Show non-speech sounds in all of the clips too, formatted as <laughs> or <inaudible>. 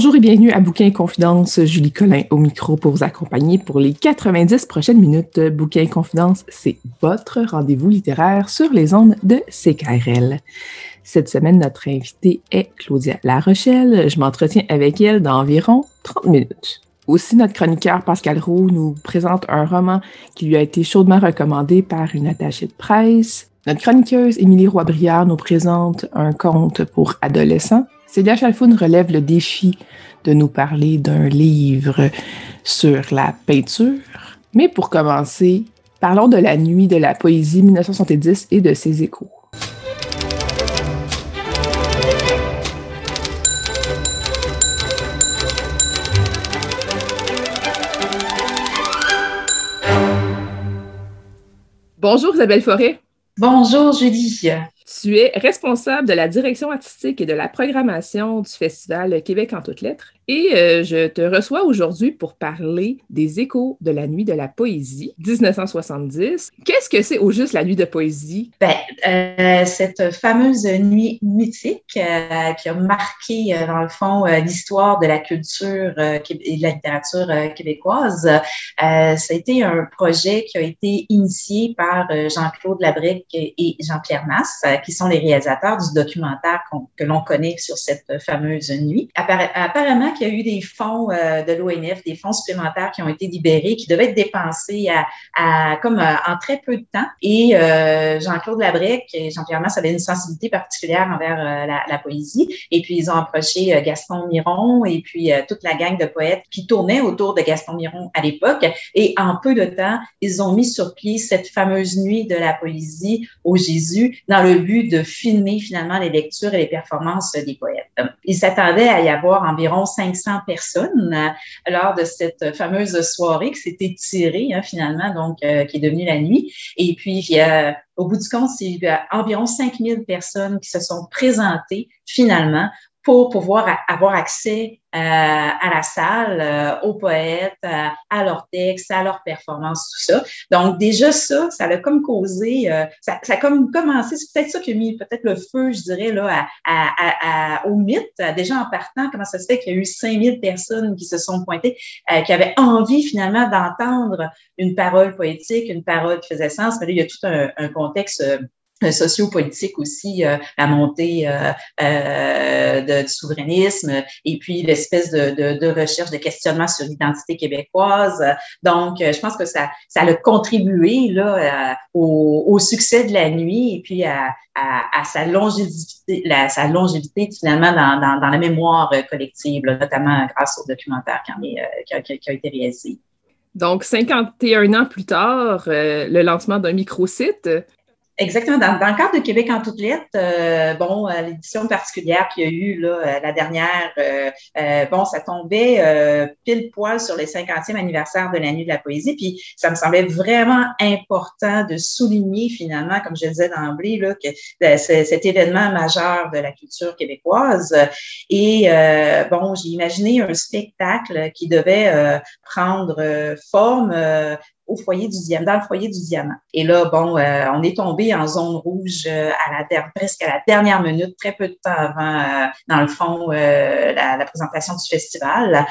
Bonjour et bienvenue à Bouquin Confidence. Julie Collin au micro pour vous accompagner pour les 90 prochaines minutes. Bouquin Confidence, c'est votre rendez-vous littéraire sur les ondes de CKRL. Cette semaine, notre invitée est Claudia Larochelle. Je m'entretiens avec elle dans environ 30 minutes. Aussi, notre chroniqueur Pascal Roux nous présente un roman qui lui a été chaudement recommandé par une attachée de presse. Notre chroniqueuse Émilie Roy-Briard nous présente un conte pour adolescents. Célia Chalfoun relève le défi de nous parler d'un livre sur la peinture. Mais pour commencer, parlons de la nuit de la poésie 1970 et de ses échos. Bonjour Isabelle Forêt. Bonjour Julie. Tu es responsable de la direction artistique et de la programmation du Festival Québec en toutes lettres et euh, je te reçois aujourd'hui pour parler des échos de la nuit de la poésie 1970. Qu'est-ce que c'est au juste la nuit de poésie? Ben, euh, cette fameuse nuit mythique euh, qui a marqué, dans le fond, l'histoire de la culture et de la littérature québécoise, ça a été un projet qui a été initié par Jean-Claude Labrec et Jean-Pierre Masse, qui sont les réalisateurs du documentaire que l'on connaît sur cette fameuse nuit. apparemment, il y a eu des fonds euh, de l'ONF, des fonds supplémentaires qui ont été libérés, qui devaient être dépensés à, comme euh, en très peu de temps. Et euh, Jean-Claude Labrec et Jean-Pierre Masse avaient une sensibilité particulière envers la, poésie. Et puis, ils ont approché Gaston Miron et puis toute la gang de poètes qui tournaient autour de Gaston Miron à l'époque. Et en peu de temps, ils ont mis sur pied cette fameuse nuit de la poésie au Jésus dans le but de filmer finalement les lectures et les performances des poètes. Ils s'attendaient à y avoir environ 500 personnes euh, lors de cette fameuse soirée qui s'est étirée hein, finalement, donc euh, qui est devenue la nuit. Et puis, au bout du compte, a environ 5000 personnes qui se sont présentées finalement pour pouvoir avoir accès euh, à la salle, euh, aux poètes, euh, à leurs textes, à leurs performances, tout ça. Donc déjà ça, ça a comme causé, ça, ça, a comme commencé, c'est peut-être ça qui a mis peut-être le feu, je dirais, là, à, à, au mythe. Déjà en partant, comment ça se fait qu'il y a eu 5000 personnes qui se sont pointées, qui avaient envie finalement d'entendre une parole poétique, une parole qui faisait sens. Mais là, il y a tout un, un contexte sociopolitique aussi, euh, la montée euh, euh, du souverainisme et puis l'espèce de, de, de, recherche, de questionnement sur l'identité québécoise. Donc, je pense que ça, ça a contribué là, au, au, succès de la nuit et puis à, à, à sa longévité, la, sa longévité finalement dans, dans, dans la mémoire collective, notamment grâce au documentaire qui, en est, qui, a, qui a été réalisé. Donc, 51 ans plus tard, le lancement d'un microsite Exactement. Dans, le cadre de Québec en toutes lettres, euh, bon, euh, l'édition particulière qu'il y a eu là, euh, la dernière, bon, ça tombait pile poil sur le 50e anniversaire de la Nuit de la poésie. Puis ça me semblait vraiment important de souligner finalement, comme je le disais d'emblée, là, que cet événement majeur de la culture québécoise. Et bon, j'ai imaginé un spectacle qui devait prendre forme au foyer du diamant, dans le foyer du diamant. Et là, bon, on est tombé en zone rouge à la presque à la dernière minute, très peu de temps avant, dans le fond, la, présentation du festival.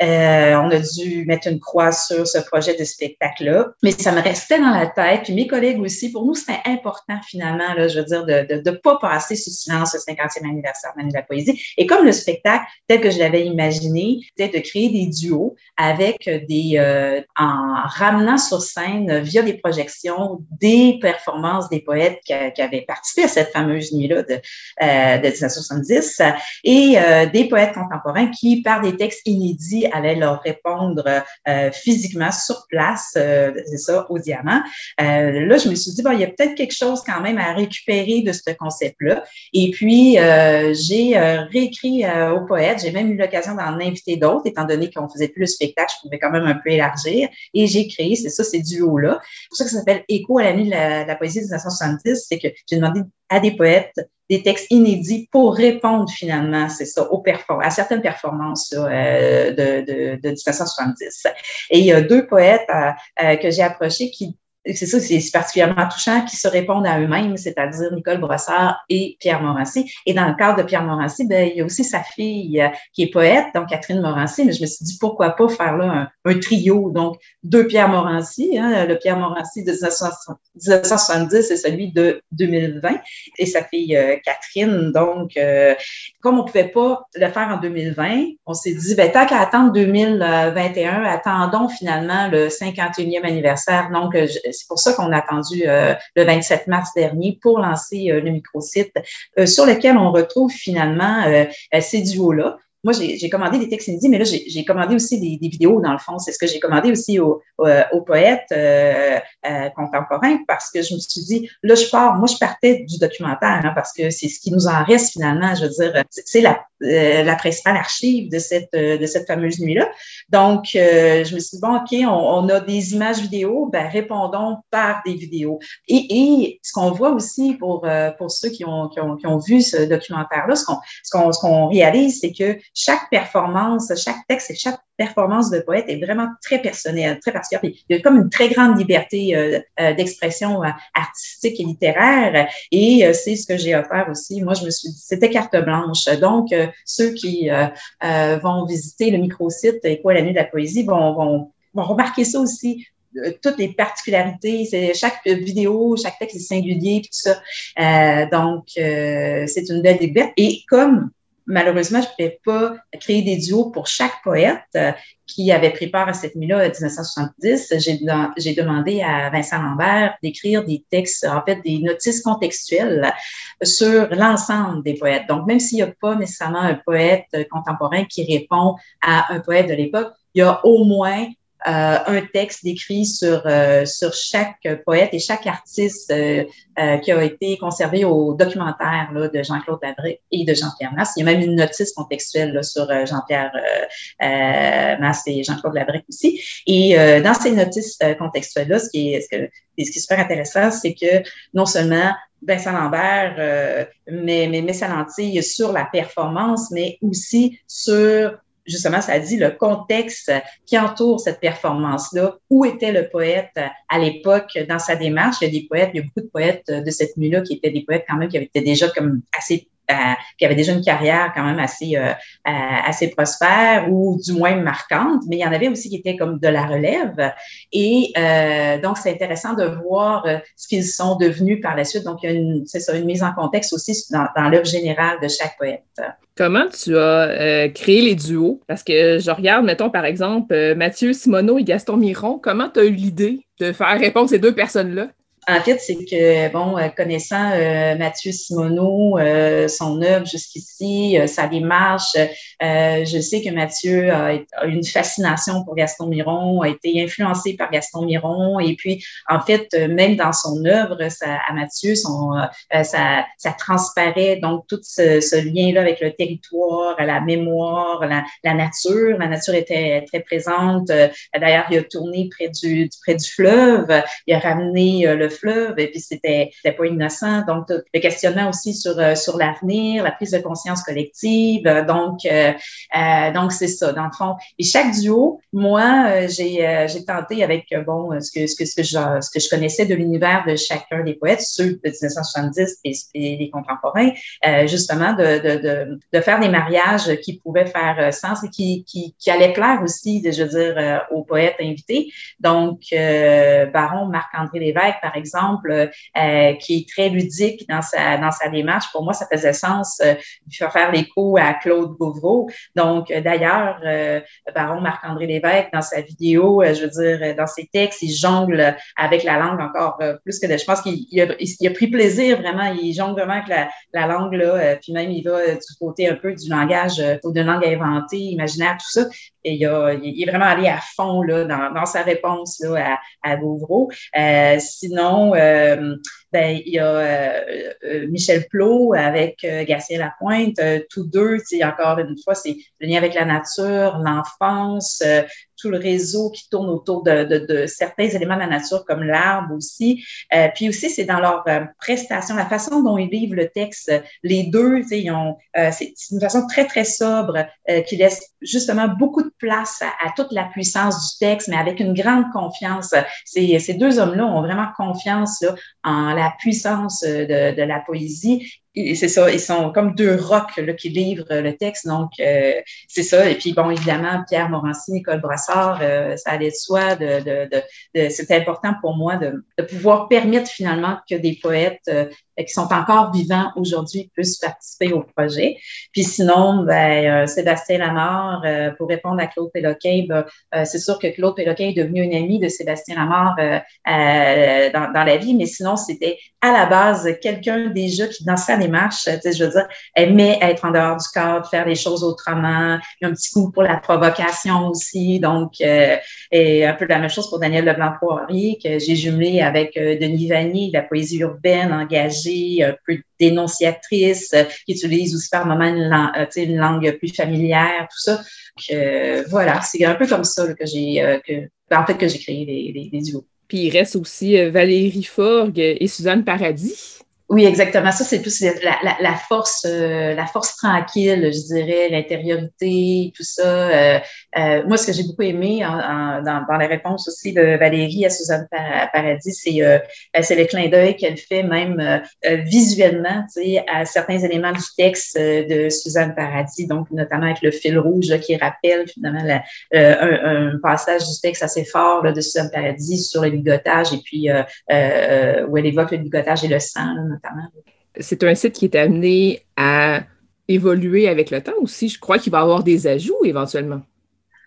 on a dû mettre une croix sur ce projet de spectacle-là, mais ça me restait dans la tête. Puis mes collègues aussi, pour nous, c'était important finalement, là, je veux dire, de ne pas passer sous silence le 50e anniversaire de la poésie. Et comme le spectacle, tel que je l'avais imaginé, c'était de créer des duos avec des, euh, en ramenant sur scène via des projections des performances des poètes qui, avaient participé à cette fameuse nuit-là de, euh, de 1970 et euh, des poètes contemporains qui, par des textes inédits, allaient leur répondre euh, physiquement sur place, euh, c'est ça, au diamant. Euh, là, je me suis dit, bon, il y a peut-être quelque chose quand même à récupérer de ce concept-là. Et puis, j'ai réécrit au poète, j'ai même eu l'occasion d'en inviter d'autres, étant donné qu'on faisait plus le spectacle, je pouvais quand même un peu élargir. Et j'ai créé, ça, ces duos-là. C'est pour ça que ça s'appelle Écho à la nuit de la, de la poésie de 1970, c'est que j'ai demandé à des poètes des textes inédits pour répondre finalement, c'est ça, aux à certaines performances euh, de, de, de 1970. Et il y a deux poètes euh, euh, que j'ai approchés qui c'est ça, c'est particulièrement touchant, qui se répondent à eux-mêmes, c'est-à-dire Nicole Brossard et Pierre Morancy. Et dans le cadre de Pierre Morancy, ben, il y a aussi sa fille euh, qui est poète, donc Catherine Morancy, mais je me suis dit pourquoi pas faire là un, trio, donc deux Pierre Morancy, hein, le Pierre Morancy de 1970 et celui de 2020, et sa fille euh, Catherine. Donc, euh, comme on pouvait pas le faire en 2020, on s'est dit, ben, tant qu'à attendre 2021, attendons finalement le 51e anniversaire. Donc, c'est pour ça qu'on a attendu euh, le 27 mars dernier pour lancer euh, le microsite euh, sur lequel on retrouve finalement ces duos-là moi, j'ai commandé des textes inédits, mais là, j'ai commandé aussi des, des, vidéos, dans le fond. C'est ce que j'ai commandé aussi aux, aux, poètes euh, euh, contemporains parce que je me suis dit, là, je pars. Moi, je partais du documentaire hein, parce que c'est ce qui nous en reste finalement. Je veux dire, c'est la, euh, la principale archive de cette, de cette fameuse nuit-là. Donc, je me suis dit, bon, OK, on, on a des images vidéo, ben, répondons par des vidéos. Et, et ce qu'on voit aussi pour, pour ceux qui ont, qui ont, qui ont vu ce documentaire-là, ce qu'on ce qu'on réalise, c'est que chaque performance, chaque texte et chaque performance de poète est vraiment très personnelle, très particulière. il y a comme une très grande liberté euh, euh, d'expression euh, artistique et littéraire. Et c'est ce que j'ai offert aussi. Moi, je me suis dit, c'était carte blanche. Donc, ceux qui vont visiter le microsite quoi la nuit de la poésie vont, vont, vont remarquer ça aussi toutes les particularités. Chaque vidéo, chaque texte est singulier, tout ça. Donc, c'est une belle découverte. Et comme malheureusement, je ne pouvais pas créer des duos pour chaque poète euh, qui avait pris part à cette nuit-là en 1970. J'ai demandé à Vincent Lambert d'écrire des textes, en fait, des notices contextuelles sur l'ensemble des poètes. Donc, même s'il n'y a pas nécessairement un poète contemporain qui répond à un poète de l'époque, il y a au moins euh, un texte décrit sur, euh, sur chaque poète et chaque artiste euh, qui a été conservé au documentaire là, de Jean-Claude Labrec et de Jean-Pierre Masse. Il y a même une notice contextuelle là, sur Jean-Pierre Masse et Jean-Claude Labrec aussi. Et dans ces notices contextuelles-là, ce qui est, ce, qui est super intéressant, c'est que non seulement Vincent Lambert euh, met sa lentille sur la performance, mais aussi sur justement, ça dit le contexte qui entoure cette performance-là. Où était le poète à l'époque dans sa démarche? Il y a des poètes, il y a beaucoup de poètes de cette nuit-là qui étaient des poètes quand même qui étaient déjà comme assez qui avait déjà une carrière quand même assez, euh, assez prospère ou du moins marquante, mais il y en avait aussi qui étaient comme de la relève. Et euh, donc, c'est intéressant de voir euh, ce qu'ils sont devenus par la suite. Donc, c'est ça, une mise en contexte aussi dans, dans l'œuvre générale de chaque poète. Comment tu as créé les duos? Parce que je regarde, mettons, par exemple, Mathieu Simoneau et Gaston Miron. Comment tu as eu l'idée de faire répondre ces deux personnes-là? En fait, c'est que, bon, euh, connaissant euh, Mathieu Simoneau, euh, son œuvre jusqu'ici, sa démarche, je sais que Mathieu a, une fascination pour Gaston Miron, a été influencé par Gaston Miron, et puis, en fait, même dans son œuvre, ça, à Mathieu, ça, ça, transparaît donc tout ce, ce lien-là avec le territoire, la mémoire, la, la, nature. La nature était très présente. D'ailleurs, il a tourné près du, près du fleuve, il a ramené le fleuve, et puis c'était pas innocent. Donc, le questionnement aussi sur, euh, sur l'avenir, la prise de conscience collective. Donc, euh, donc c'est ça, dans le fond. Et chaque duo, moi, j'ai j'ai tenté avec, bon, ce que, ce que, ce que, je, ce que je connaissais de l'univers de chacun des poètes, ceux de 1970 et, et les contemporains, justement, de, de, de, de, faire des mariages qui pouvaient faire sens et qui, qui, qui allaient plaire aussi, je veux dire, aux poètes invités. Donc, Baron Marc-André Lévesque, par exemple, euh, qui est très ludique dans sa, dans sa démarche. Pour moi, ça faisait sens euh, de faire l'écho à Claude Gauvreau. Donc, euh, d'ailleurs, euh, Baron Marc-André Lévesque, dans sa vidéo, je veux dire, dans ses textes, il jongle avec la langue encore plus que de... Je pense qu'il a, pris plaisir vraiment, il jongle vraiment avec la, la langue, là, puis même il va du côté un peu du langage, ou d'une langue inventée, imaginaire, tout ça. Et il, a, il, est vraiment allé à fond là, dans, dans sa réponse là, à, à Gauvreau. Euh, sinon, euh, ben, il y a euh, euh, Michel Plot avec euh, Garcia Lapointe, tous deux, encore une fois, c'est le lien avec la nature, l'enfance, tout le réseau qui tourne autour de, de, de, certains éléments de la nature, comme l'arbre aussi. puis aussi, c'est dans leur prestation, la façon dont ils livrent le texte. Les deux, ils ont, c'est une façon très, très sobre qui laisse justement beaucoup de place à, à, toute la puissance du texte, mais avec une grande confiance. Ces, ces deux hommes-là ont vraiment confiance là, en la puissance euh, de, de la poésie c'est ça, ils sont comme deux rocs là, qui livrent le texte. Donc, euh, c'est ça. Et puis, bon, évidemment, Pierre Morancy, Nicole Brassard, euh, ça allait de soi. De, de, de, c'était important pour moi de, de, pouvoir permettre finalement que des poètes qui sont encore vivants aujourd'hui puissent participer au projet. Puis sinon, ben, Sébastien Lamar, pour répondre à Claude Péloquin, ben, c'est sûr que Claude Péloquin est devenu un ami de Sébastien Lamar dans, dans la vie, mais sinon, c'était à la base quelqu'un déjà qui, dans sa démarche, tu sais, je veux dire, aimait être en dehors du cadre, faire les choses autrement. Il y a un petit coup pour la provocation aussi. Donc, euh, et un peu la même chose pour Daniel Leblanc-Poirier, que j'ai jumelé avec euh, Denis Vanier, de la poésie urbaine engagée, un peu dénonciatrice, euh, qui utilise aussi par moments une, langue, une langue plus familière, tout ça. Donc, voilà, c'est un peu comme ça que j'ai, que, en fait, que j'ai créé les, les, duos. Puis il reste aussi Valérie Forgue et Suzanne Paradis. Oui, exactement. Ça, c'est plus la, la, la force, euh, la force tranquille, je dirais, l'intériorité, tout ça. Euh, euh, moi, ce que j'ai beaucoup aimé en, en, dans, dans, la réponse aussi de Valérie à Suzanne Paradis, c'est euh, c'est le clin d'œil qu'elle fait même visuellement, tu sais, à certains éléments du texte de Suzanne Paradis, donc notamment avec le fil rouge là, qui rappelle finalement la, un, un, passage du texte assez fort là, de Suzanne Paradis sur le ligotage et puis où elle évoque le ligotage et le sang. C'est un site qui est amené à évoluer avec le temps aussi. Je crois qu'il va y avoir des ajouts éventuellement.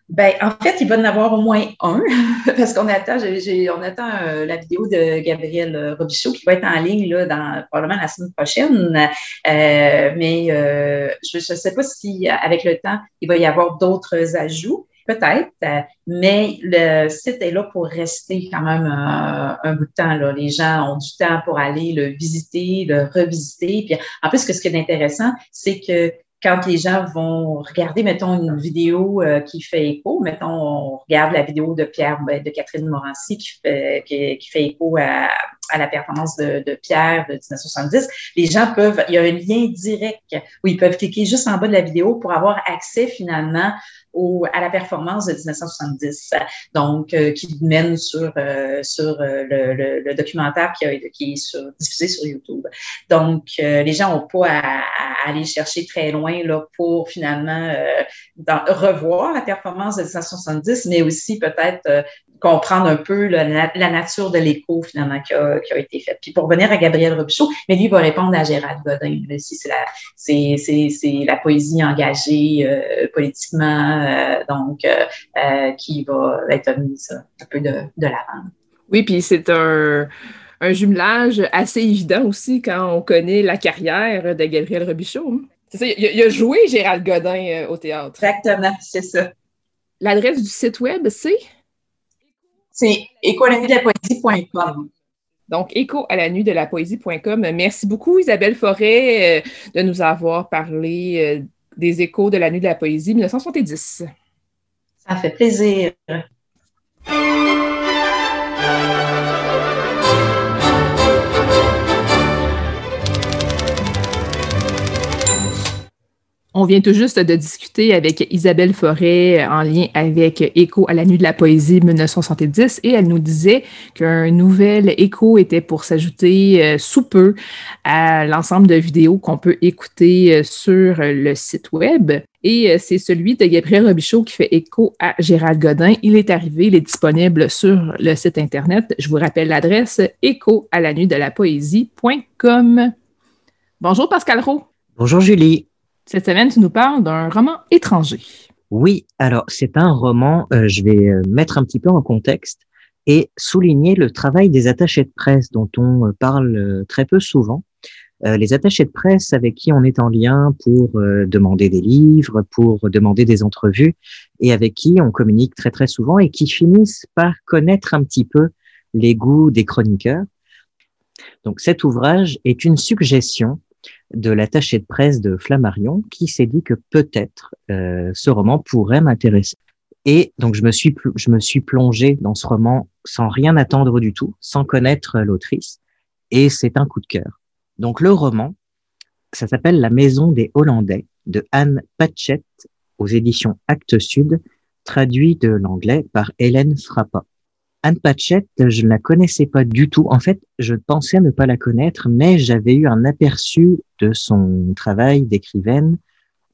Ben, en fait, il va en avoir au moins un, <laughs> parce qu'on attend, on attend euh, la vidéo de Gabriel Robichaud qui va être en ligne dans, probablement la semaine prochaine. Euh, mais euh, je ne sais pas si, avec le temps, il va y avoir d'autres ajouts. Peut-être, euh, mais le site est là pour rester quand même un, un bout de temps. Là. Les gens ont du temps pour aller le visiter, le revisiter. Puis en plus, ce qui est intéressant, c'est que quand les gens vont regarder, mettons, une vidéo euh, qui fait écho, mettons, on regarde la vidéo de Pierre, ben, de Catherine Morancy qui fait, qui, qui fait écho à, à, la performance de, de, Pierre de 1970, les gens peuvent, il y a un lien direct où ils peuvent cliquer juste en bas de la vidéo pour avoir accès finalement au, à la performance de 1970, donc euh, qui mène sur euh, sur euh, le, le, le, documentaire qui, a, qui est sur, diffusé sur YouTube. Donc les gens n'ont pas à, à, aller chercher très loin là pour finalement dans, revoir la performance de 1970, mais aussi peut-être comprendre un peu la, la nature de l'écho finalement qui a, qui a, été fait. Puis pour revenir à Gabriel Robichaud, mais lui va répondre à Gérald Godin. c'est la, c'est, c'est, c'est la poésie engagée euh, politiquement, euh, donc euh, euh qui va être mise un peu de, de l'avant. Oui, puis c'est un un jumelage assez évident aussi quand on connaît la carrière de Gabriel Robichaud. Hein. C'est ça, il, il, a joué Gérald Godin au théâtre. Exactement, c'est ça. L'adresse du site web, c'est? C'est écho à la nuit de la poésie.com. Donc, écho à la nuit de la poésie.com. Merci beaucoup, Isabelle Forêt, euh, de nous avoir parlé euh, des échos de la nuit de la poésie 1970. Ça fait plaisir. On vient tout juste de discuter avec Isabelle Forêt en lien avec Écho à la nuit de la poésie 1970 et elle nous disait qu'un nouvel écho était pour s'ajouter euh, sous peu à l'ensemble de vidéos qu'on peut écouter euh, sur le site web. Et euh, c'est celui de Gabriel Robichaud qui fait écho à Gérald Godin. Il est arrivé, il est disponible sur le site Internet. Je vous rappelle l'adresse écho à la nuit de la poésie.com. Bonjour Pascal Roux. Bonjour Julie. Cette semaine, tu nous parles d'un roman étranger. Oui, alors c'est un roman, euh, je vais euh, mettre un petit peu en contexte et souligner le travail des attachés de presse dont on parle très peu souvent. Euh, les attachés de presse avec qui on est en lien pour euh, demander des livres, pour demander des entrevues, et avec qui on communique très très souvent et qui finissent par connaître un petit peu les goûts des chroniqueurs. Donc cet ouvrage est une suggestion de l'attaché de presse de Flammarion qui s'est dit que peut-être euh, ce roman pourrait m'intéresser. Et donc je me suis je me suis plongé dans ce roman sans rien attendre du tout, sans connaître l'autrice, et c'est un coup de cœur. Donc le roman, ça s'appelle La Maison des Hollandais de Anne Patchett aux éditions Actes Sud, traduit de l'anglais par Hélène Frappa. Anne Patchett, je ne la connaissais pas du tout. En fait, je pensais ne pas la connaître, mais j'avais eu un aperçu de son travail d'écrivaine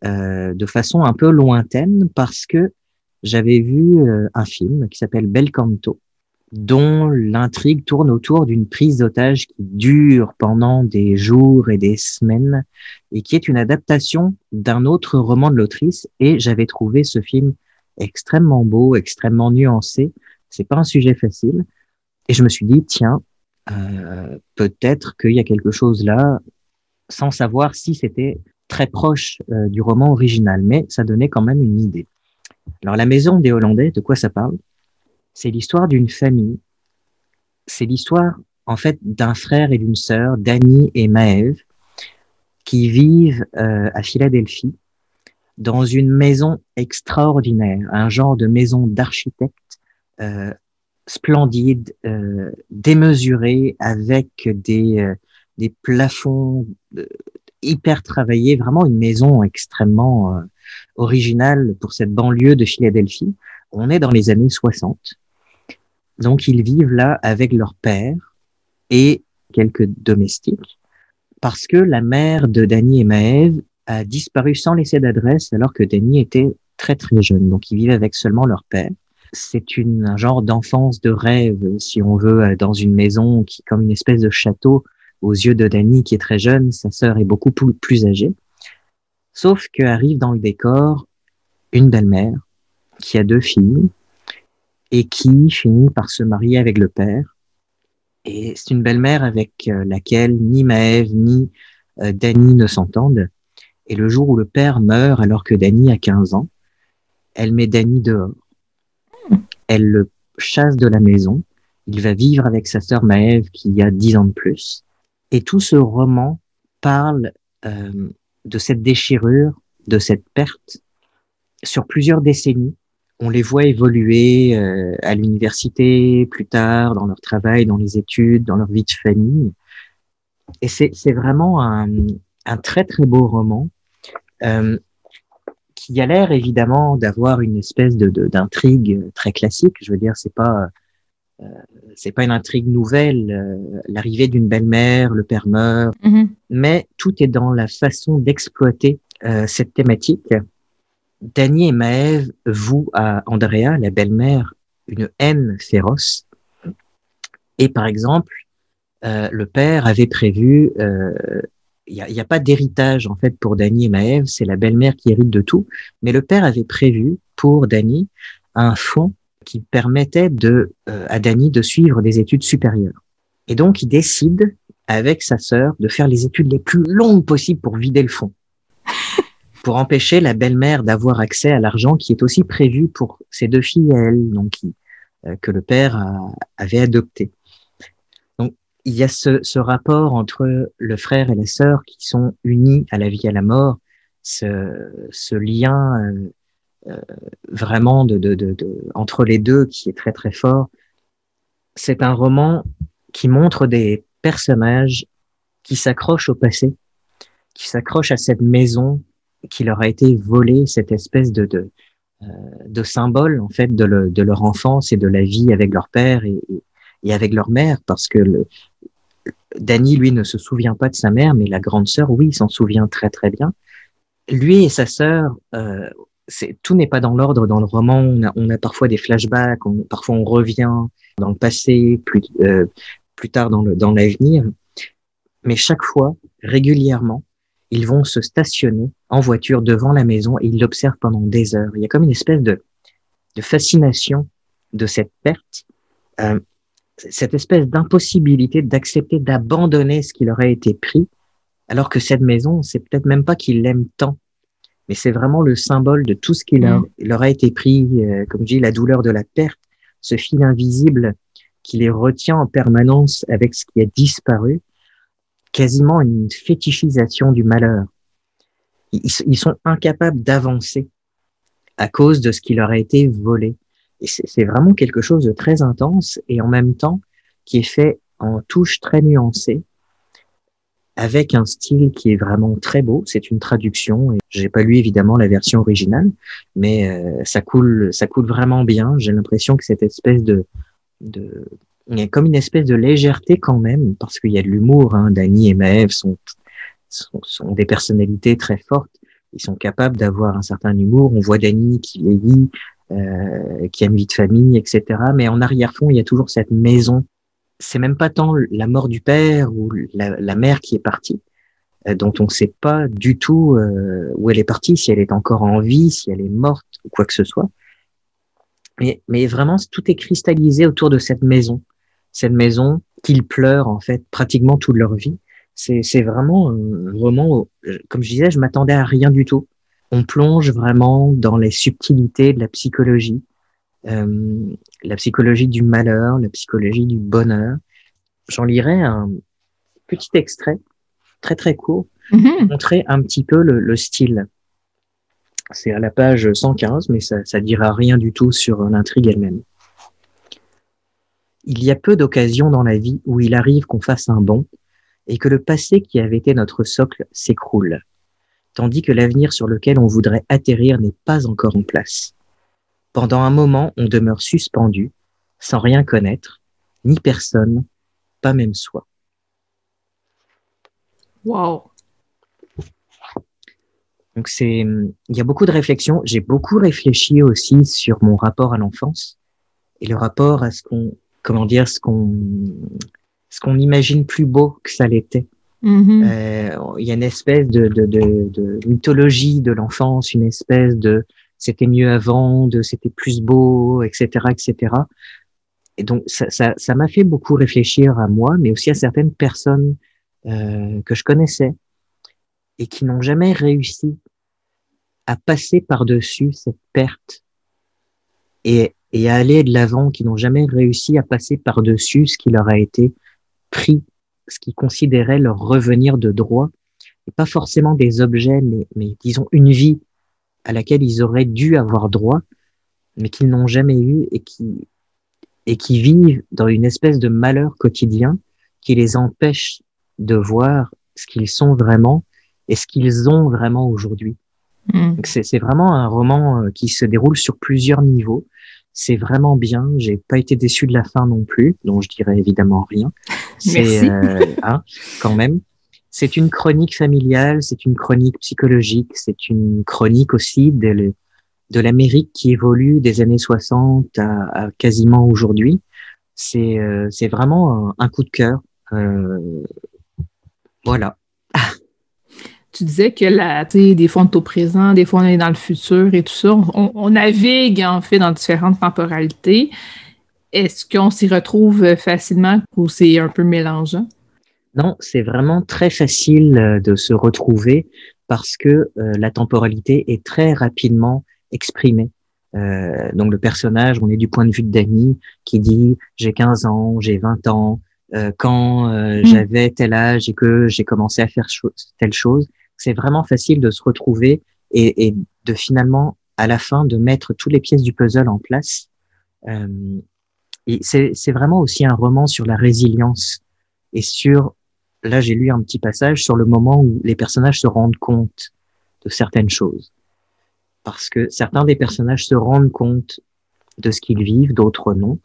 euh, de façon un peu lointaine parce que j'avais vu euh, un film qui s'appelle Bel Canto, dont l'intrigue tourne autour d'une prise d'otage qui dure pendant des jours et des semaines et qui est une adaptation d'un autre roman de l'autrice et j'avais trouvé ce film extrêmement beau, extrêmement nuancé. C'est pas un sujet facile et je me suis dit tiens euh, peut-être qu'il y a quelque chose là sans savoir si c'était très proche euh, du roman original mais ça donnait quand même une idée. Alors la maison des Hollandais, de quoi ça parle? C'est l'histoire d'une famille. C'est l'histoire, en fait, d'un frère et d'une sœur, Danny et Maëve, qui vivent euh, à Philadelphie dans une maison extraordinaire, un genre de maison d'architecte euh, splendide, euh, démesurée, avec des, euh, des plafonds euh, hyper travaillés, vraiment une maison extrêmement originale pour cette banlieue de Philadelphie. On est dans les années 60. Donc, ils vivent là avec leur père et quelques domestiques parce que la mère de Danny et Maëve a disparu sans laisser d'adresse alors que Danny était très très jeune. Donc, ils vivent avec seulement leur père. C'est une, un genre d'enfance de rêve, si on veut, dans une maison qui, comme une espèce de château, aux yeux de Danny qui est très jeune, sa sœur est beaucoup plus âgée. Sauf qu'arrive dans le décor une belle-mère qui a deux filles et qui finit par se marier avec le père. Et c'est une belle-mère avec euh, laquelle ni Maëve ni euh, Dany ne s'entendent. Et le jour où le père meurt alors que Dany a 15 ans, elle met Dany dehors. Elle le chasse de la maison. Il va vivre avec sa sœur Maëve qui a 10 ans de plus. Et tout ce roman parle euh, de cette déchirure, de cette perte sur plusieurs décennies on les voit évoluer euh, à l'université, plus tard, dans leur travail, dans les études, dans leur vie de famille. Et c'est vraiment un, un, très très beau roman euh, qui a l'air évidemment d'avoir une espèce de d'intrigue très classique. Je veux dire, c'est pas euh, c'est pas une intrigue nouvelle. Euh, l'arrivée d'une belle-mère, le père meurt, mm-hmm. mais tout est dans la façon d'exploiter euh, cette thématique Danny et Maëve vouent à Andrea, la belle-mère, une haine féroce. Et par exemple, euh, le père avait prévu, il n'y a, a, pas d'héritage en fait pour Danny et Maëve, c'est la belle-mère qui hérite de tout, mais le père avait prévu pour Danny un fonds qui permettait de, euh, à Danny de suivre des études supérieures. Et donc il décide avec sa sœur de faire les études les plus longues possibles pour vider le fonds <laughs> pour empêcher la belle-mère d'avoir accès à l'argent qui est aussi prévu pour ses deux filles elle, donc euh, que le père avait adopté. Il y a ce, ce, rapport entre le frère et la sœur qui sont unis à la vie et à la mort, ce, ce lien euh, euh, vraiment de, de, de, entre les deux qui est très très fort. C'est un roman qui montre des personnages qui s'accrochent au passé, qui s'accrochent à cette maison qui leur a été volé cette espèce de, de, euh, de symbole en fait de, le, de, leur enfance et de la vie avec leur père et avec leur mère, parce que le, Danny, lui, ne se souvient pas de sa mère, mais la grande sœur, oui, s'en souvient très très bien. Lui et sa sœur, euh, tout n'est pas dans l'ordre dans le roman. On a, on a parfois des flashbacks, on, parfois on revient dans le passé, plus, euh, plus tard dans dans l'avenir. Mais chaque fois, régulièrement, ils vont se stationner en voiture devant la maison et ils l'observent pendant des heures. Il y a comme une espèce de, de fascination de cette perte, euh, cette espèce d'impossibilité d'accepter d'abandonner ce qui leur a été pris, alors que cette maison, c'est peut-être même pas qu'ils l'aiment tant, mais c'est vraiment le symbole de tout ce qui leur, mm. a été pris, euh, comme je dis, la douleur de la perte, ce fil invisible qui les retient en permanence avec ce qui a disparu, quasiment une fétichisation du malheur. Ils, sont incapables d'avancer à cause de ce qui leur a été volé. Et c'est vraiment quelque chose de très intense et en même temps qui est fait en touche très nuancée, avec un style qui est vraiment très beau. C'est une traduction et j'ai pas lu évidemment la version originale, mais euh, ça coule, ça coule vraiment bien. J'ai l'impression que cette espèce de, de il y a comme une espèce de légèreté quand même, parce qu'il y a de l'humour. Hein. Danny et Maëve sont, sont, sont, des personnalités très fortes. Ils sont capables d'avoir un certain humour. On voit Danny qui vieillit, euh, qui a une vie de famille, etc. Mais en arrière-fond, il y a toujours cette maison. C'est même pas tant la mort du père ou la, la mère qui est partie, euh, dont on ne sait pas du tout euh, où elle est partie, si elle est encore en vie, si elle est morte ou quoi que ce soit. Mais, mais vraiment, tout est cristallisé autour de cette maison cette maison qu'ils pleurent en fait pratiquement toute leur vie. C'est vraiment un roman, comme je disais, je m'attendais à rien du tout. On plonge vraiment dans les subtilités de la psychologie, euh, la psychologie du malheur, la psychologie du bonheur. J'en lirai un petit extrait, très très court, pour mm-hmm. montrer un petit peu le, le style. C'est à la page 115, mais ça, ça dira rien du tout sur l'intrigue elle-même. Il y a peu d'occasions dans la vie où il arrive qu'on fasse un bond et que le passé qui avait été notre socle s'écroule, tandis que l'avenir sur lequel on voudrait atterrir n'est pas encore en place. Pendant un moment, on demeure suspendu, sans rien connaître, ni personne, pas même soi. Wow. Donc c'est, il y a beaucoup de réflexions. J'ai beaucoup réfléchi aussi sur mon rapport à l'enfance et le rapport à ce qu'on comment dire, ce qu'on ce qu'on imagine plus beau que ça l'était. Mm-hmm. Euh, il y a une espèce de, de, de, de mythologie de l'enfance, une espèce de c'était mieux avant, de c'était plus beau, etc., etc. Et donc ça, ça, ça m'a fait beaucoup réfléchir à moi, mais aussi à certaines personnes euh, que je connaissais et qui n'ont jamais réussi à passer par-dessus cette perte et et à aller de l'avant, qui n'ont jamais réussi à passer par-dessus ce qui leur a été pris, ce qu'ils considéraient leur revenir de droit, et pas forcément des objets, mais, mais disons une vie à laquelle ils auraient dû avoir droit, mais qu'ils n'ont jamais eu et qui, et qui vivent dans une espèce de malheur quotidien qui les empêche de voir ce qu'ils sont vraiment et ce qu'ils ont vraiment aujourd'hui. Mm. C'est vraiment un roman euh, qui se déroule sur plusieurs niveaux. C'est vraiment bien. J'ai pas été déçu de la fin non plus, donc je dirais évidemment rien. <laughs> C'est euh, hein, quand même. C'est une chronique familiale, c'est une chronique psychologique, c'est une chronique aussi de, de l'Amérique qui évolue des années 60 à, à quasiment aujourd'hui. C'est euh, c'est vraiment un, un, coup de cœur. Euh, voilà <laughs> tu disais que la, des fois on est au présent, des fois on est dans le futur et tout ça. On, navigue en fait dans différentes temporalités. Est-ce qu'on s'y retrouve facilement ou c'est un peu mélangeant? Non, c'est vraiment très facile euh, de se retrouver parce que euh, la temporalité est très rapidement exprimée. Euh, donc le personnage, on est du point de vue de Danny qui dit j'ai 15 ans, j'ai 20 ans, euh, quand euh, mm. j'avais tel âge et que j'ai commencé à faire telle chose c'est vraiment facile de se retrouver et, et, de finalement, à la fin, de mettre toutes les pièces du puzzle en place. Euh, c'est vraiment aussi un roman sur la résilience et sur, là j'ai lu un petit passage sur le moment où les personnages se rendent compte de certaines choses. Parce que certains des personnages se rendent compte de ce qu'ils vivent, d'autres non.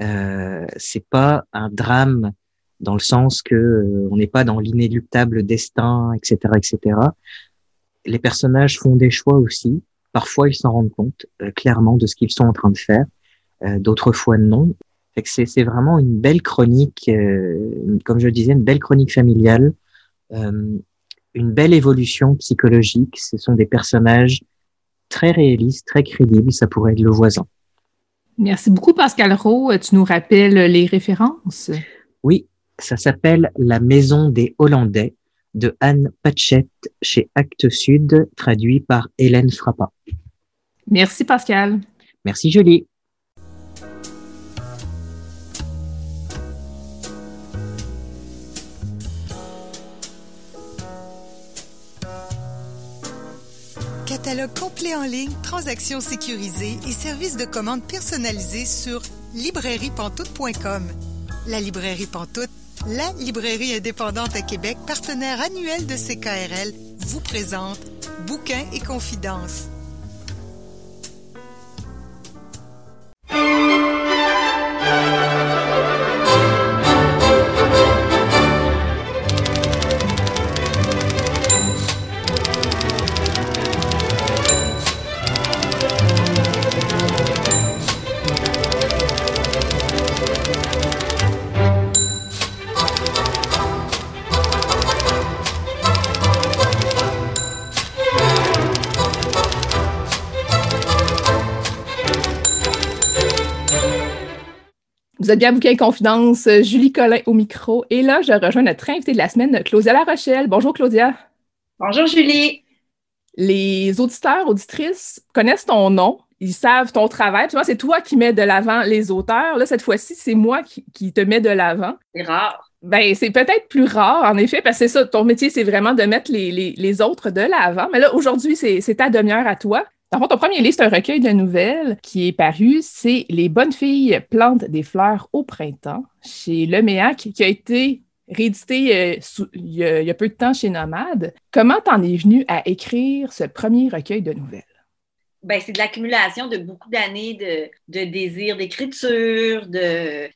Euh, c'est pas un drame dans le sens que euh, on n'est pas dans l'inéluctable destin, etc., etc. Les personnages font des choix aussi. Parfois, ils s'en rendent compte euh, clairement de ce qu'ils sont en train de faire. Euh, d'autres fois, non. C'est vraiment une belle chronique, comme je disais, une belle chronique familiale, une belle évolution psychologique. Ce sont des personnages très réalistes, très crédibles. Ça pourrait être le voisin. Merci beaucoup, Pascal Rowe. Tu nous rappelles les références? Oui, ça s'appelle La Maison des Hollandais de Anne Patchett chez Actes Sud, traduit par Hélène Frappa. Merci, Pascal. Merci, Julie. Catalogue complet en ligne, transactions sécurisées et services de commande personnalisés sur librairiepantoute.com. La librairie Pantoute, la librairie indépendante à Québec, partenaire annuel de CKRL, vous présente Bouquins et confidences. Vous êtes bien Bouquin Confidence, Julie Collin au micro. Et là, je rejoins notre invitée de la semaine, Claudia La Rochelle. Bonjour Claudia. Bonjour Julie. Les auditeurs, auditrices connaissent ton nom, ils savent ton travail. Puis c'est toi qui mets de l'avant les auteurs. Là, cette fois-ci, c'est moi qui, te mets de l'avant. C'est rare. Ben, c'est peut-être plus rare, en effet, parce que c'est ça, ton métier, c'est vraiment de mettre les, les autres de l'avant. Mais là, aujourd'hui, c'est ta demi-heure à toi. Dans ton premier livre, c'est un recueil de nouvelles qui est paru. C'est Les bonnes filles plantent des fleurs au printemps chez Leméac, qui a été réédité euh, il, y a, peu de temps chez Nomade. Comment t'en es venu à écrire ce premier recueil de nouvelles? Ben, c'est de l'accumulation de beaucoup d'années de, désir d'écriture.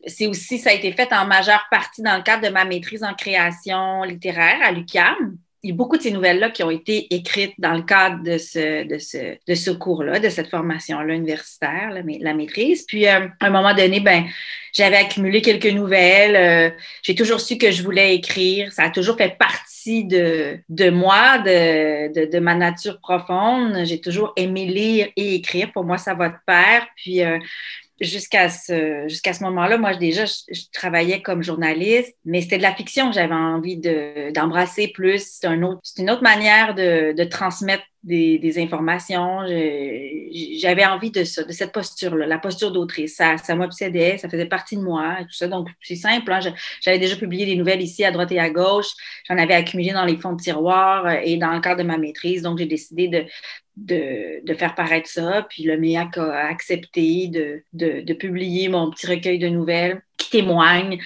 C'est aussi, ça a été fait en majeure partie dans le cadre de ma maîtrise en création littéraire à l'UQAM il y a beaucoup de ces nouvelles-là qui ont été écrites dans le cadre de ce, de ce, de ce cours-là, de cette formation-là universitaire, la, la maîtrise. Puis, euh, à un moment donné, ben, j'avais accumulé quelques nouvelles. Euh, j'ai toujours su que je voulais écrire. Ça a toujours fait partie de, de moi, de, de, de ma nature profonde. J'ai toujours aimé lire et écrire. Pour moi, ça va de pair. Puis, euh, jusqu'à ce, jusqu'à ce moment-là, moi, déjà, je, travaillais comme journaliste, mais c'était de la fiction que j'avais envie de, d'embrasser plus. C'est, un autre, une autre manière de, de transmettre des, des informations. j'avais envie de ça, de cette posture-là, la posture d'autrice. Ça, ça m'obsédait, ça faisait partie de moi et tout ça. Donc, c'est simple. Hein. j'avais déjà publié des nouvelles ici à droite et à gauche. J'en avais accumulé dans les fonds de tiroir euh, et dans le cadre de ma maîtrise. Donc, j'ai décidé de, de, faire paraître ça. Puis le MEAC a accepté de, de, de, publier mon petit recueil de nouvelles qui témoigne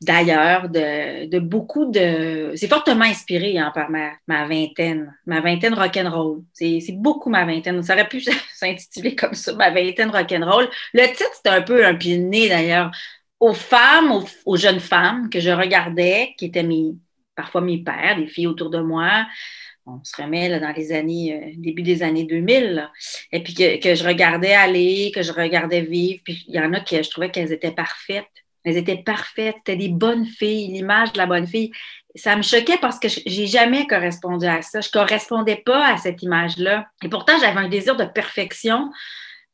d'ailleurs de, de, beaucoup de... C'est fortement inspiré hein, par ma, ma, vingtaine, ma vingtaine rock'n'roll. C'est beaucoup ma vingtaine. Ça aurait pu <laughs> s'intituler comme ça, ma vingtaine rock'n'roll. Le titre, c'est un peu un pied d'ailleurs aux femmes, aux, aux, jeunes femmes que je regardais, qui étaient mes, parfois mes pères, des filles autour de moi, on se remet là, dans les années, euh, début des années 2000, et puis que, que, je regardais aller, que je regardais vivre, puis il y en a qui je trouvais qu'elles étaient parfaites. Elles étaient parfaites, c'était des bonnes filles, l'image de la bonne fille. Ça me choquait parce que j'ai jamais correspondu à ça. Je correspondais pas à cette image-là. Et pourtant, j'avais un désir de perfection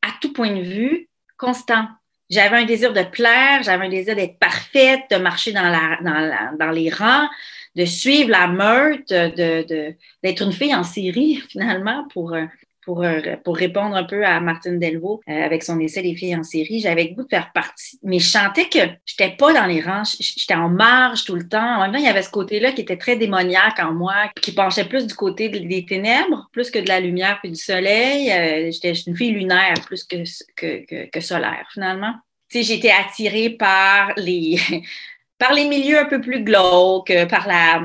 à tout point de vue constant. J'avais un désir de plaire, j'avais un désir d'être parfaite, de marcher dans, la, dans, dans les rangs de suivre la meute, de, d'être une fille en série, <laughs> finalement, pour, euh, pour, euh, pour répondre un peu à Martine Delvaux euh, avec son essai Les filles en série. J'avais le goût de faire partie, mais je sentais que j'étais pas dans les rangs, j'étais en marge tout le temps. En même temps, il y avait ce côté-là qui était très démoniaque en moi, qui penchait plus du côté des ténèbres, plus que de la lumière puis du soleil. j'étais une fille lunaire plus que, que, que, que solaire, finalement. Tu j'étais attirée par les, <laughs> par les milieux un peu plus glauques, par la,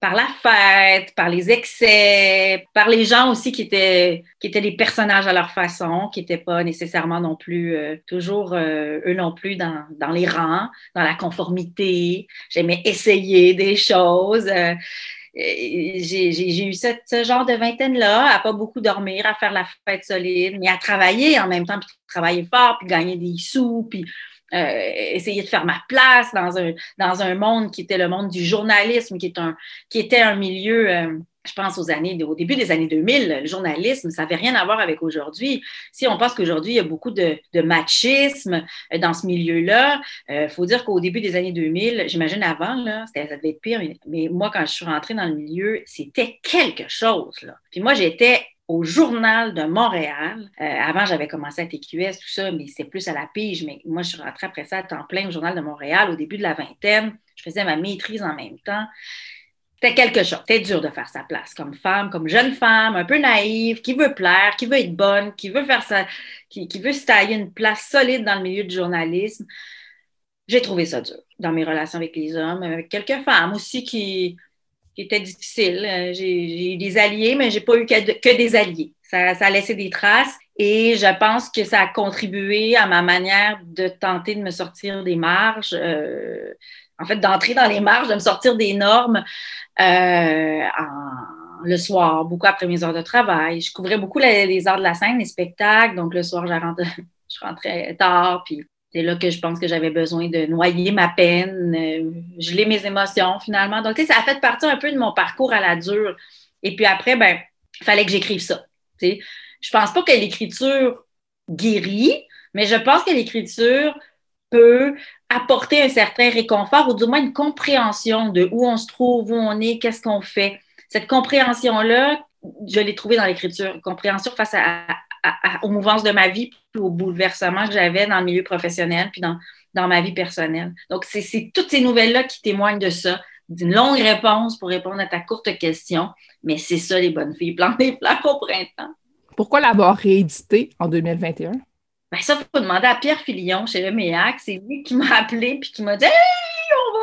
par la fête, par les excès, par les gens aussi qui étaient qui des personnages à leur façon, qui n'étaient pas nécessairement non plus euh, toujours euh, eux non plus dans, les rangs, dans la conformité. J'aimais essayer des choses. Euh, j'ai eu ce, ce, genre de vingtaine-là, à pas beaucoup dormir, à faire la fête solide, mais à travailler en même temps, puis travailler fort, puis gagner des sous, puis euh, essayer de faire ma place dans un, dans un monde qui était le monde du journalisme, qui, est un, qui était un milieu, euh, je pense aux années, au début des années 2000, le journalisme, ça n'avait rien à voir avec aujourd'hui. Si on pense qu'aujourd'hui, il y a beaucoup de, de machisme euh, dans ce milieu-là, il faut dire qu'au début des années 2000, j'imagine avant, là, ça devait être pire, mais, mais, moi, quand je suis rentrée dans le milieu, c'était quelque chose. Là. Puis moi, j'étais au Journal de Montréal. Euh, avant, j'avais commencé à TQS, tout ça, mais c'est plus à la pige. Mais moi, je suis rentrée après ça à temps plein au Journal de Montréal au début de la vingtaine. Je faisais ma maîtrise en même temps. C'était quelque chose. C'était dur de faire sa place comme femme, comme jeune femme, un peu naïve, qui veut plaire, qui veut être bonne, qui veut faire ça, qui, qui veut se tailler une place solide dans le milieu du journalisme. J'ai trouvé ça dur dans mes relations avec les hommes, avec quelques femmes aussi qui, difficile. Euh, j'ai eu des alliés, mais j'ai pas eu que, des alliés. Ça, ça, a laissé des traces et je pense que ça a contribué à ma manière de tenter de me sortir des marges, euh, en fait, d'entrer dans les marges, de me sortir des normes euh, le soir, beaucoup après mes heures de travail. Je couvrais beaucoup les, heures de la scène, les spectacles, donc le soir, je rentrais, <laughs> je rentrais tard, puis c'est là que je pense que j'avais besoin de noyer ma peine, euh, geler mes émotions finalement. Donc, ça a fait partie un peu de mon parcours à la dure. Et puis après, ben, il fallait que j'écrive ça. sais. Je pense pas que l'écriture guérit, mais je pense que l'écriture peut apporter un certain réconfort ou du moins une compréhension de où on se trouve, où on est, qu'est-ce qu'on fait. Cette compréhension-là, je l'ai trouvée dans l'écriture, compréhension face à, aux mouvances de ma vie, puis aux bouleversements que j'avais dans le milieu professionnel, puis dans, dans ma vie personnelle. Donc, c'est toutes ces nouvelles-là qui témoignent de ça. D'une longue réponse pour répondre à ta courte question, mais c'est ça, les bonnes filles, planter des fleurs au printemps. Pourquoi l'avoir réédité en 2021? Ben ça, il faut demander à Pierre Filion chez Reméac. C'est lui qui m'a appelé puis qui m'a dit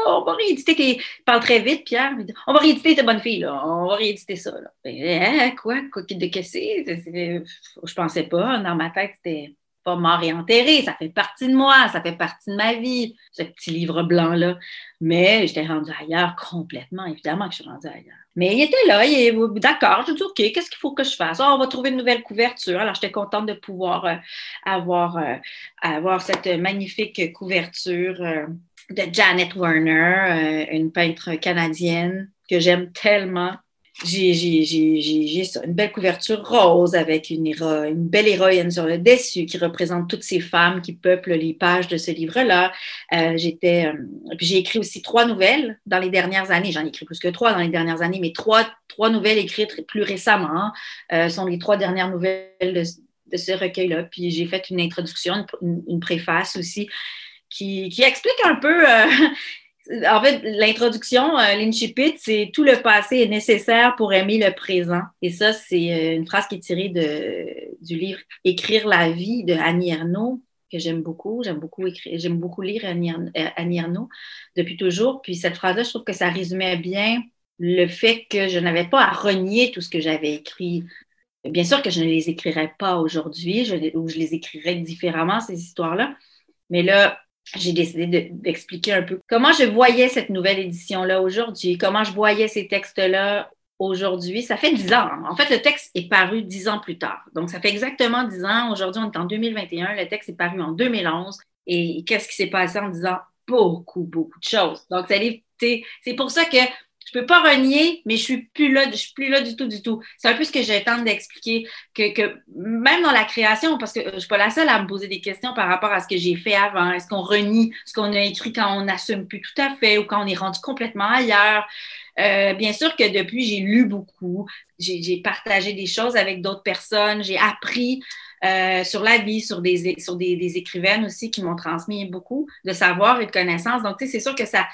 on va, rééditer. Il parle très vite, Pierre. On va rééditer tes bonnes filles, là. On va rééditer ça. Là. Ben, hein, quoi? Quoi de cassé? Je pensais pas. Dans ma tête, c'était pas mort et enterré. Ça fait partie de moi, ça fait partie de ma vie, ce petit livre blanc-là. Mais j'étais rendue ailleurs complètement. Évidemment que je suis rendue ailleurs. Mais il était là, il est d'accord. Je dit OK, qu'est-ce qu'il faut que je fasse? Ah, on va trouver une nouvelle couverture. Alors, j'étais contente de pouvoir euh, avoir, euh, avoir cette magnifique couverture. Euh, de Janet Werner, euh, une peintre canadienne que j'aime tellement. J'ai une belle couverture rose avec une, une belle héroïne sur le dessus qui représente toutes ces femmes qui peuplent les pages de ce livre-là. Euh, euh, j'ai écrit aussi trois nouvelles dans les dernières années. J'en ai écrit plus que trois dans les dernières années, mais trois, trois nouvelles écrites plus récemment euh, sont les trois dernières nouvelles de, de ce recueil-là. Puis j'ai fait une introduction, une, une préface aussi qui, explique un peu. Euh, <laughs> en fait, l'introduction, euh, l'incipit, c'est tout le passé est nécessaire pour aimer le présent. Et ça, c'est euh, une phrase qui est tirée de, du livre Écrire la vie de Annie Ernaux, que j'aime beaucoup. J'aime beaucoup écrire, j'aime beaucoup lire Annie, Annie depuis toujours. Puis cette phrase-là, je trouve que ça résumait bien le fait que je n'avais pas à renier tout ce que j'avais écrit. Bien sûr que je ne les écrirais pas aujourd'hui, ou je les écrirais différemment, ces histoires-là. Mais là, j'ai décidé d'expliquer un peu comment je voyais cette nouvelle édition-là aujourd'hui, comment je voyais ces textes-là aujourd'hui. Ça fait dix ans. En fait, le texte est paru dix ans plus tard. Donc, ça fait exactement dix ans. Aujourd'hui, on est en 2021. Le texte est paru en 2011. Et qu'est-ce qui s'est passé en dix ans? Beaucoup, beaucoup de choses. Donc, c'est pour ça que je peux pas renier, mais je suis plus là, je suis plus là du tout, du tout. C'est un peu ce que j'ai tenté d'expliquer, que, même dans la création, parce que je suis pas la seule à me poser des questions par rapport à ce que j'ai fait avant. Est-ce qu'on renie ce qu'on a écrit quand on n'assume plus tout à fait ou quand on est rendu complètement ailleurs? Euh, bien sûr que depuis, j'ai lu beaucoup, j'ai partagé des choses avec d'autres personnes, j'ai appris euh, sur la vie, sur des, sur des écrivaines aussi qui m'ont transmis beaucoup de savoir et de connaissances. Donc, tu sais, c'est sûr que ça,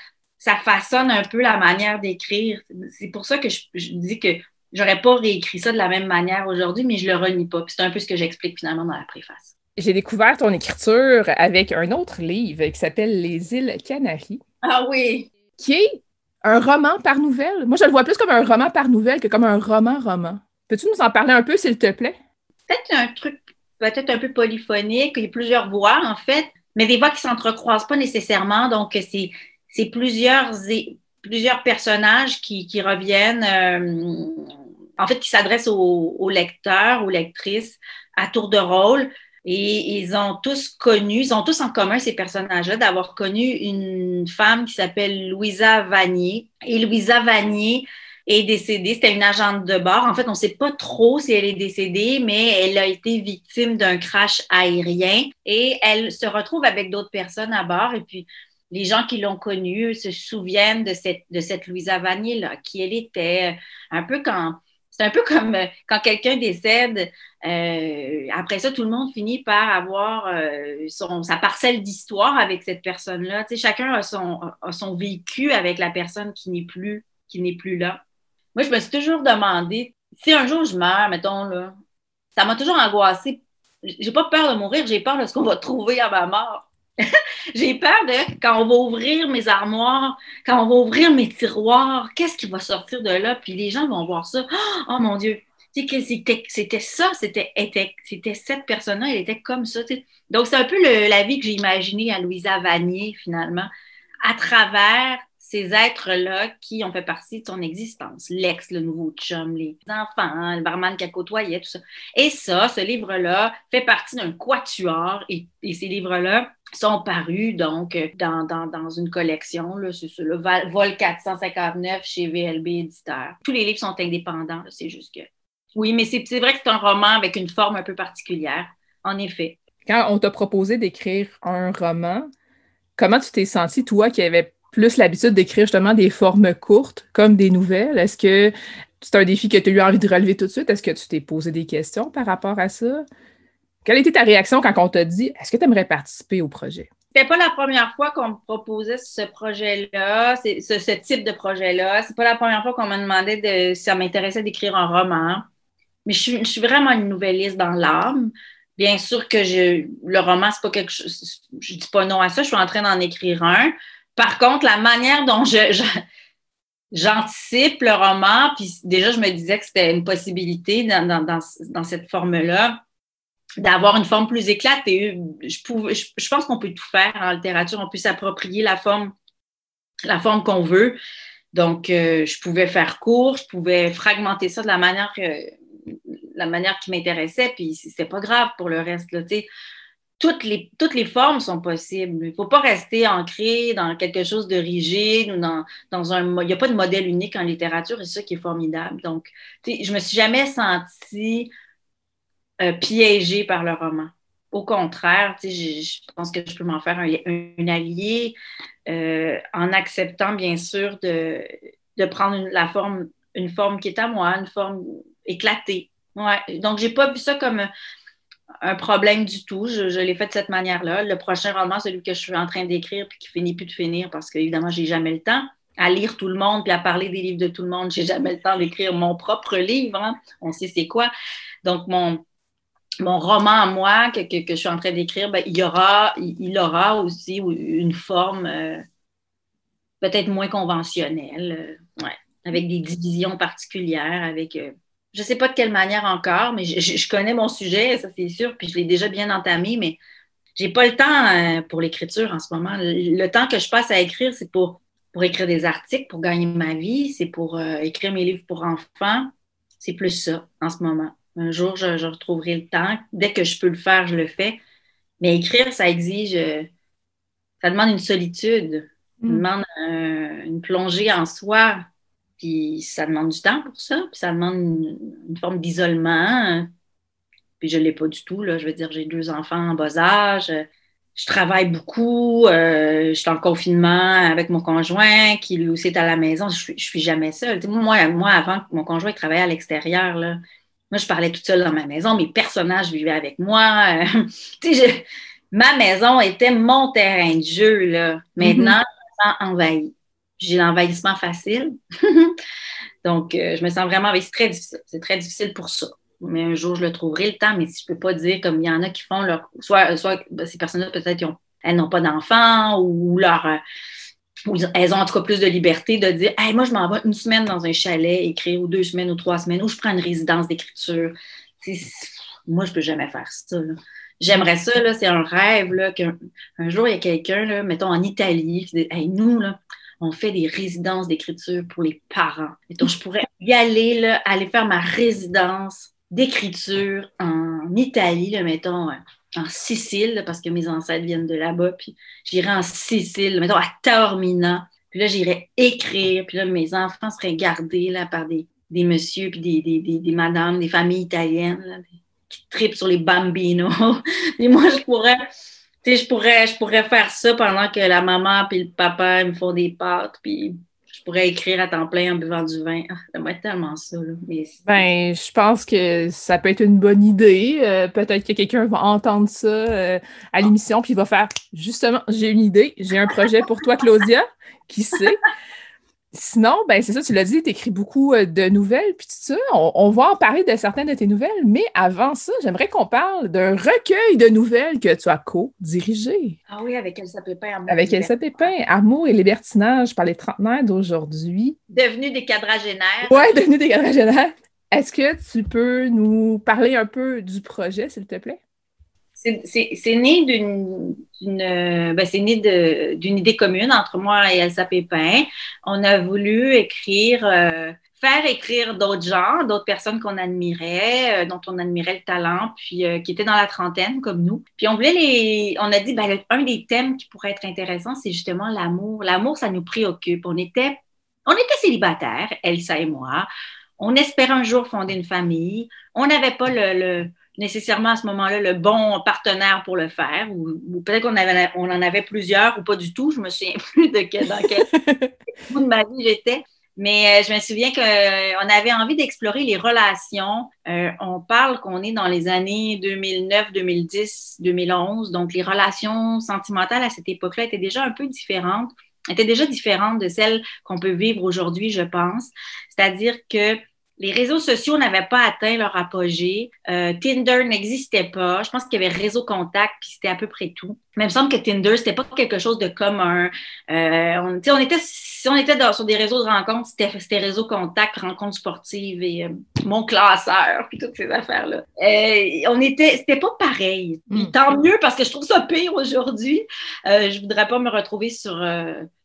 ça façonne un peu la manière d'écrire. C'est pour ça que je, dis que j'aurais pas réécrit ça de la même manière aujourd'hui, mais je le renie pas. C'est un peu ce que j'explique finalement dans la préface. J'ai découvert ton écriture avec un autre livre qui s'appelle Les îles Canaries. Ah oui. Qui est Un roman par nouvelle? Moi, je le vois plus comme un roman par nouvelle que comme un roman-roman. Peux-tu nous en parler un peu, s'il te plaît? Peut-être un truc peut-être un peu polyphonique, il y a plusieurs voix, en fait, mais des voix qui ne s'entrecroisent pas nécessairement. Donc, c'est plusieurs, plusieurs personnages qui, reviennent, euh, en fait, qui s'adressent aux, lecteurs, aux lectrices à tour de rôle. Et ils ont tous connu, ils ont tous en commun ces personnages-là d'avoir connu une femme qui s'appelle Louisa Vanier. Et Louisa Vanier est décédée. C'était une agente de bord. En fait, on ne sait pas trop si elle est décédée, mais elle a été victime d'un crash aérien et elle se retrouve avec d'autres personnes à bord. Et puis, les gens qui l'ont connue se souviennent de cette, de cette Louisa Vanier-là, qui elle était un peu quand c'est un peu comme euh, quand quelqu'un décède, euh, après ça, tout le monde finit par avoir euh, son, sa parcelle d'histoire avec cette personne-là. Tu sais, chacun a son, a son vécu avec la personne qui n'est plus, qui n'est plus là. Moi, je me suis toujours demandé, si un jour je meurs, mettons, là, ça m'a toujours angoissé. J'ai pas peur de mourir, j'ai peur de ce qu'on va trouver à ma mort. <laughs> J'ai peur de quand on va ouvrir mes armoires, quand on va ouvrir mes tiroirs, qu'est-ce qui va sortir de là? Puis les gens vont voir ça. <gasps> Oh mon Dieu! C'était ça, c'était cette personne-là, elle était comme ça. Donc, c'est un peu la vie que j'ai imaginée à Louisa Vanier, finalement, à travers ces êtres-là qui ont fait partie de son existence. L'ex, le nouveau chum, les enfants, le barman qu'elle côtoyait, tout ça. Et ça, ce livre-là fait partie d'un quatuor et, ces livres-là sont parus donc dans, dans, une collection, c'est le Vol 459 chez VLB Éditeur. Tous les livres sont indépendants, c'est juste que... Oui, mais c'est vrai que c'est un roman avec une forme un peu particulière, en effet. Quand on t'a proposé d'écrire un roman, comment tu t'es senti, toi, qui avais plus l'habitude d'écrire justement des formes courtes, comme des nouvelles? Est-ce que c'est un défi que tu as eu envie de relever tout de suite? Est-ce que tu t'es posé des questions par rapport à ça? Quelle était ta réaction quand on t'a dit est-ce que tu aimerais participer au projet? C'était pas la première fois qu'on me proposait ce projet-là, ce, type de projet-là. C'est pas la première fois qu'on m'a demandé de, si ça m'intéressait d'écrire un roman. Mais je suis, vraiment une nouvelliste dans l'âme. Bien sûr que je, le roman, c'est pas quelque chose. Je dis pas non à ça, je suis en train d'en écrire un. Par contre, la manière dont je, j'anticipe le roman, puis déjà, je me disais que c'était une possibilité dans, cette forme-là, d'avoir une forme plus éclatée. Je, pouvais, je, pense qu'on peut tout faire en littérature, on peut s'approprier la forme, la forme qu'on veut. Donc, euh, je pouvais faire court, je pouvais fragmenter ça de la manière, la manière qui m'intéressait, puis c'était pas grave pour le reste. Toutes les, toutes les formes sont possibles. Il ne faut pas rester ancré dans quelque chose de rigide ou dans, dans un. Il n'y a pas de modèle unique en littérature et c'est ça qui est formidable. Donc, je me suis jamais sentie euh, piégée par le roman. Au contraire, je, je pense que je peux m'en faire un, allié euh, en acceptant, bien sûr, de, de prendre une, la forme, une forme qui est à moi, une forme éclatée. Ouais. Donc, je n'ai pas vu ça comme un problème du tout. Je, l'ai fait de cette manière-là. Le prochain roman, celui que je suis en train d'écrire puis qui finit plus de finir parce qu'évidemment, j'ai jamais le temps à lire tout le monde puis à parler des livres de tout le monde. J'ai jamais le temps d'écrire mon propre livre. Hein. On sait c'est quoi. Donc, mon, mon roman à moi que, que, je suis en train d'écrire, ben, il, aura, aussi une forme euh, peut-être moins conventionnelle, euh, avec des divisions particulières, avec... Euh, je ne sais pas de quelle manière encore, mais je, connais mon sujet, ça c'est sûr, puis je l'ai déjà bien entamé, mais j'ai pas le temps pour l'écriture en ce moment. Le, temps que je passe à écrire, c'est pour, pour écrire des articles, pour gagner ma vie, c'est pour écrire mes livres pour enfants. C'est plus ça en ce moment. Un jour, je, retrouverai le temps. Dès que je peux le faire, je le fais. Mais écrire, ça exige, euh, ça demande une solitude, ça mm. demande une plongée en soi. Puis ça demande du temps pour ça, puis ça demande une, forme d'isolement. Puis je ne l'ai pas du tout. Là. Je veux dire, j'ai deux enfants en bas âge. Je travaille beaucoup. Euh, je suis en confinement avec mon conjoint qui lui aussi est à la maison. Je ne suis, jamais seule. moi, moi, avant, mon conjoint travaillait à l'extérieur. Moi, je parlais toute seule dans ma maison. Mes personnages vivaient avec moi. <laughs> ma maison était mon terrain de jeu. Là. Maintenant, mm-hmm. je me sens envahie j'ai l'envahissement facile. <laughs> Donc, euh, je me sens vraiment, c'est très difficile. C'est très difficile pour ça. Mais un jour, je le trouverai le temps. Mais si je ne peux pas dire comme il y en a qui font leur. Soit, soit ben, ces personnes-là, peut-être, elles n'ont pas d'enfants ou leur, euh, elles ont en tout cas plus de liberté de dire moi, je m'en vais une semaine dans un chalet écrire, ou deux semaines ou trois semaines, ou je prends une résidence d'écriture. Moi, je ne peux jamais faire ça. J'aimerais ça, c'est un rêve qu'un un jour, il y a quelqu'un, mettons en Italie, qui dit nous, là, on fait des résidences d'écriture pour les parents. Et donc, je pourrais y aller, là, aller faire ma résidence d'écriture en Italie, là, mettons, en Sicile, parce que mes ancêtres viennent de là-bas, puis j'irai en Sicile, mettons à Taormina, puis là, j'irai écrire, puis là, mes enfants seraient gardés là, par des, des messieurs, puis des, des, des, des madames, des familles italiennes, qui tripent sur les bambinos. <laughs> et moi, je pourrais, tu sais, je pourrais, je pourrais faire ça pendant que la maman puis le papa me font des pâtes, puis je pourrais écrire à temps plein en buvant du vin. Ah, J'aimerais tellement ça. Là. ben, je pense que ça peut être une bonne idée. Euh, peut-être que quelqu'un va entendre ça euh, à l'émission, puis il va faire justement, j'ai une idée, j'ai un projet pour toi, Claudia. Qui sait? Sinon, ben c'est ça, tu l'as dit, tu écris beaucoup euh, de nouvelles, puis tout ça. On, va en parler de certaines de tes nouvelles, mais avant ça, j'aimerais qu'on parle d'un recueil de nouvelles que tu as co-dirigé. Ah oui, avec Elsa Pépin. Amour avec Elsa Pépin, Amour et libertinage par les trentenaires d'aujourd'hui. Devenu des quadragénaires. Oui, devenu des quadragénaires. Est-ce que tu peux nous parler un peu du projet, s'il te plaît? C'est né d'une ben, d'une idée commune entre moi et Elsa Pépin. On a voulu écrire, euh, faire écrire d'autres gens, d'autres personnes qu'on admirait, euh, dont on admirait le talent, puis euh, qui étaient dans la trentaine comme nous. Puis on voulait les, on a dit, ben, un des thèmes qui pourrait être intéressant, c'est justement l'amour. L'amour, ça nous préoccupe. On était, on était célibataires, Elsa et moi. On espérait un jour fonder une famille. On n'avait pas le nécessairement à ce moment-là le bon partenaire pour le faire, ou, peut-être qu'on avait, on en avait plusieurs ou pas du tout. Je me souviens <laughs> plus de quel, dans quel <laughs> bout de ma vie j'étais. Mais euh, je me souviens qu'on euh, avait envie d'explorer les relations. Euh, on parle qu'on est dans les années 2009, 2010, 2011. Donc, les relations sentimentales à cette époque-là étaient déjà un peu différentes, étaient déjà différentes de celles qu'on peut vivre aujourd'hui, je pense. C'est-à-dire que les réseaux sociaux n'avaient pas atteint leur apogée. Euh, Tinder n'existait pas. Je pense qu'il y avait réseau contact, puis c'était à peu près tout. Mais il me semble que Tinder, c'était pas quelque chose de commun. Euh, on, on, était, si on était sur des réseaux de rencontres, c'était réseau contact, rencontres sportives et euh, mon classeur, puis toutes ces affaires-là. on était, c'était pas pareil. Hmm. tant mieux parce que je trouve ça pire aujourd'hui. je voudrais pas me retrouver sur,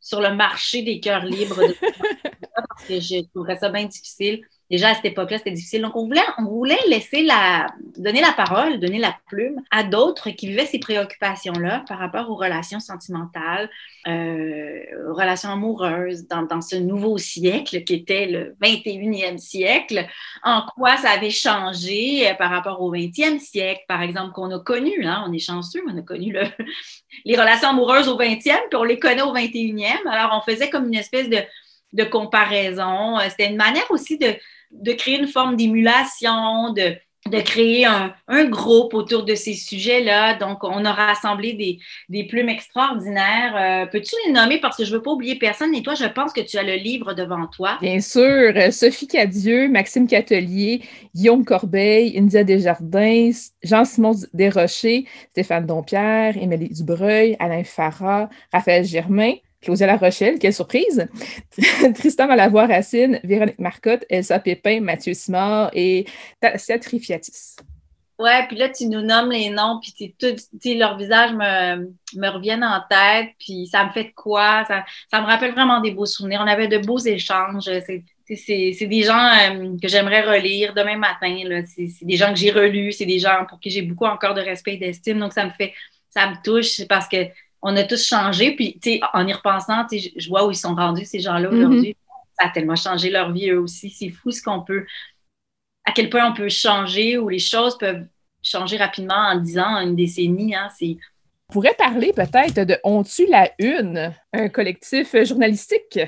sur le marché des cœurs libres <laughs> parce que je trouverais ça bien difficile déjà à cette époque-là, c'était difficile. Donc, on voulait, on voulait laisser la, donner la parole, donner la plume à d'autres qui vivaient ces préoccupations-là par rapport aux relations sentimentales, euh, aux relations amoureuses dans, dans, ce nouveau siècle qui était le 21e siècle, en quoi ça avait changé euh, par rapport au 20e siècle, par exemple, qu'on a connu. Hein, on est chanceux, on a connu le, <laughs> les relations amoureuses au 20e, puis on les connaît au 21e. Alors, on faisait comme une espèce de de comparaison. Euh, c'était une manière aussi de, de créer une forme d'émulation, de, créer un, groupe autour de ces sujets-là. Donc, on a rassemblé des, plumes extraordinaires. Euh, peux-tu les nommer? Parce que je ne veux pas oublier personne et toi, je pense que tu as le livre devant toi. Bien sûr. Sophie Cadieux, Maxime Catelier, Guillaume Corbeil, India Desjardins, Jean-Simon Desrochers, Stéphane Dompierre, Émilie Dubreuil, Alain Farah, Raphaël Germain. Claudia La Rochelle, quelle surprise! <laughs> Tristan Malavoie-Racine, Véronique Marcotte, Elsa Pépin, Mathieu Simard et Tassia Trifiatis. Ouais, puis là, tu nous nommes les noms, puis tout, leurs visages me, me, reviennent en tête, puis ça me fait de quoi? Ça, ça, me rappelle vraiment des beaux souvenirs. On avait de beaux échanges. C'est des gens euh, que j'aimerais relire demain matin. C'est des gens que j'ai relus, c'est des gens pour qui j'ai beaucoup encore de respect et d'estime. Donc, ça me fait, ça me touche parce que on a tous changé. Puis, tu sais, en y repensant, je vois où ils sont rendus, ces gens-là, mm-hmm. aujourd'hui. Ça a tellement changé leur vie, eux aussi. C'est fou ce qu'on peut, à quel point on peut changer, ou les choses peuvent changer rapidement en dix ans, une décennie. Hein, c'est... On pourrait parler peut-être de On tue la une, un collectif journalistique.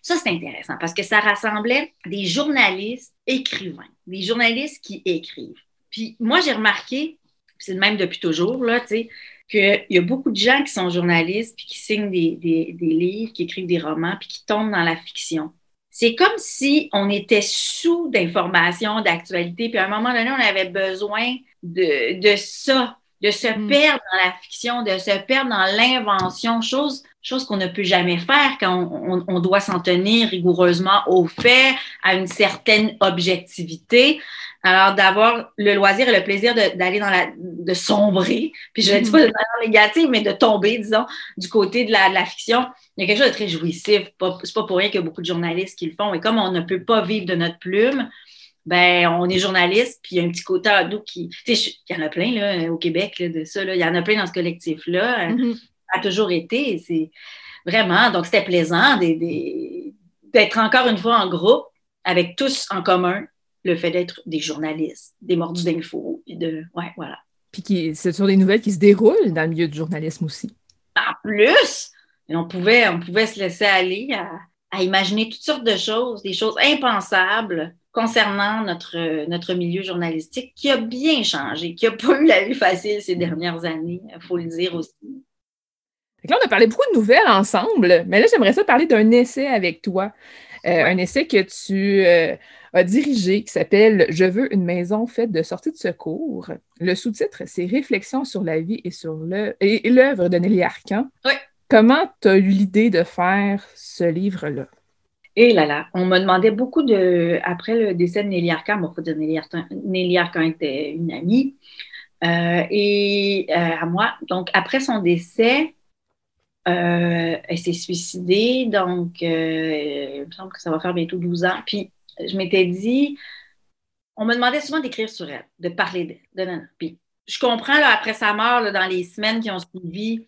Ça, c'est intéressant parce que ça rassemblait des journalistes écrivains, des journalistes qui écrivent. Puis moi, j'ai remarqué, c'est le même depuis toujours, là, tu sais, qu'il y a beaucoup de gens qui sont journalistes, puis qui signent des, des, des, livres, qui écrivent des romans, puis qui tombent dans la fiction. C'est comme si on était sous d'informations, d'actualité, puis à un moment donné, on avait besoin de, de ça de se Mm. perdre dans la fiction, de se perdre dans l'invention, chose, chose qu'on ne peut jamais faire quand on, on- on doit s'en tenir rigoureusement aux faits, à une certaine objectivité. Alors, d'avoir le loisir et le plaisir d'aller dans la, de sombrer, puis je ne dis pas de manière négative, mais de tomber, disons, du côté de la, de la fiction. Il y a quelque chose de très jouissif. C'est pas pour rien qu'il y a beaucoup de journalistes qui le font. Et comme on ne peut pas vivre de notre plume, ben, on est journaliste, puis il y a un petit côté ado qui. Tu sais, il y en a plein, là, au Québec, là, de ça, là. Il y en a plein dans ce collectif-là. Mhm. Ça a toujours été. C'est vraiment. Donc, c'était plaisant d'être encore une fois en groupe, avec tous en commun le fait d'être des journalistes, des mordus d'infos, de. Ouais, voilà. Puis qui, ce sont des nouvelles qui se déroulent dans le milieu du journalisme aussi. En plus, on pouvait, on pouvait se laisser aller à, à imaginer toutes sortes de choses, des choses impensables concernant notre, notre milieu journalistique qui a bien changé, qui n'a pas eu la vie facile ces dernières années, il faut le dire aussi. Là, on a parlé beaucoup de nouvelles ensemble, mais là, j'aimerais ça parler d'un essai avec toi. Euh, Un essai que tu euh, as dirigé qui s'appelle Je veux une maison faite de sorties de secours. Le sous-titre, c'est Réflexions sur la vie et sur et l'œuvre de Nelly Arcan. Oui. Comment tu as eu l'idée de faire ce livre-là? Et là là, on me demandait beaucoup de, après le décès de Nelly Arcan, bon, faut dire Nelly Arcan, Nelly Arcan était une amie, euh, et euh, à moi. Donc, après son décès, euh, elle s'est suicidée, donc euh, il me semble que ça va faire bientôt 12 ans. Puis, je m'étais dit, on me demandait souvent d'écrire sur elle, de parler d'elle. de- de- Puis, je comprends, là, après sa mort, dans les semaines qui ont suivi,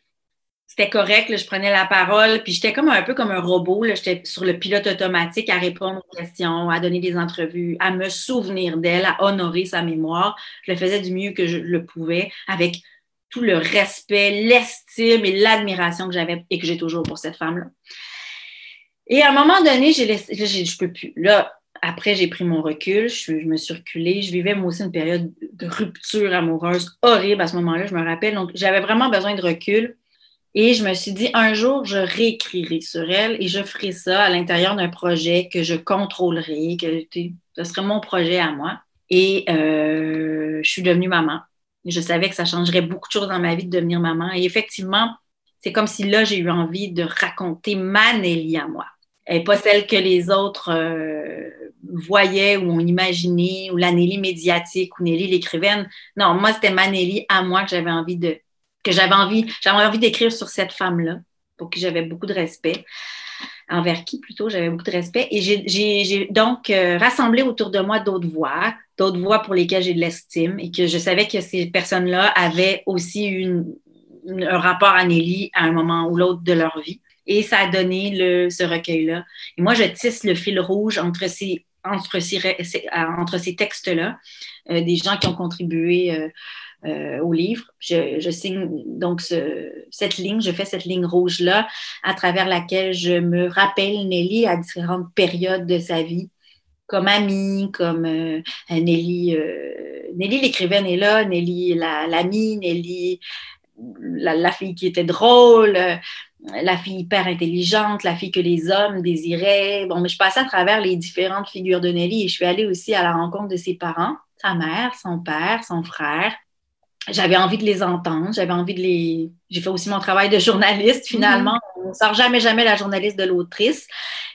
c'était correct, je prenais la parole, puis j'étais comme un peu comme un robot, j'étais sur le pilote automatique à répondre aux questions, à donner des entrevues, à me souvenir d'elle, à honorer sa mémoire. Je le faisais du mieux que je le pouvais, avec tout le respect, l'estime et l'admiration que j'avais et que j'ai toujours pour cette femme-là. Et à un moment donné, j'ai laissé, je peux plus. Là, après, j'ai pris mon recul, je, me suis reculée. Je vivais moi aussi une période de rupture amoureuse horrible à ce moment-là, je me rappelle. Donc, j'avais vraiment besoin de recul. Et je me suis dit, un jour, je réécrirai sur elle et je ferai ça à l'intérieur d'un projet que je contrôlerai, que ce serait mon projet à moi. Et euh, je suis devenue maman. Je savais que ça changerait beaucoup de choses dans ma vie de devenir maman. Et effectivement, c'est comme si là, j'ai eu envie de raconter ma Nelly à moi. Et pas celle que les autres euh, voyaient ou ont imaginé, ou la médiatique, ou Nelly l'écrivaine. Non, moi, c'était ma Nelly à moi que j'avais envie de, que j'avais envie, j'avais envie d'écrire sur cette femme-là, pour qui j'avais beaucoup de respect, envers qui plutôt j'avais beaucoup de respect. Et j'ai- donc euh, rassemblé autour de moi d'autres voix, d'autres voix pour lesquelles j'ai de l'estime et que je savais que ces personnes-là avaient aussi un rapport à Nelly à un moment ou l'autre de leur vie. Et ça a donné le, ce recueil-là. Et moi, je tisse le fil rouge entre ces, entre ces, euh, entre ces textes-là, euh, des gens qui ont contribué euh, au livre. Je, signe donc ce- cette ligne, je fais cette ligne rouge-là à travers laquelle je me rappelle Nelly à différentes périodes de sa vie, comme amie, comme euh, Nelly, Nelly l'écrivaine est là, Nelly la- l'amie, Nelly la, la fille qui était drôle, la fille hyper intelligente, la fille que les hommes désiraient. Bon, mais je passais à travers les différentes figures de Nelly et je suis allée aussi à la rencontre de ses parents, sa mère, son père, son frère. J'avais envie de les entendre, j'avais envie de les. J'ai fait aussi mon travail de journaliste finalement. On ne sort jamais, jamais la journaliste de l'autrice.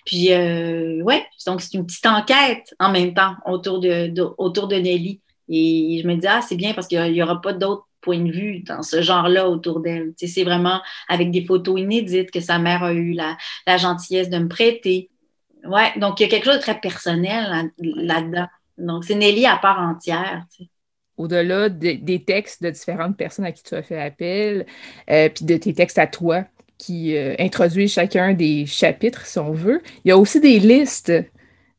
Puis, euh, ouais, donc c'est une petite enquête en même temps autour de, de- autour de Nelly. Et je me dis, ah, c'est bien parce qu'il n'y aura pas d'autres points de vue dans ce genre-là autour d'elle. C'est vraiment avec des photos inédites que sa mère a eu la, la gentillesse de me prêter. Ouais, donc il y a quelque chose de très personnel là- là-dedans. Donc, c'est Nelly à part entière. Au-delà de- des textes de différentes personnes à qui tu as fait appel, euh, puis de tes textes à toi qui euh, introduisent chacun des chapitres, si on veut, il y a aussi des listes,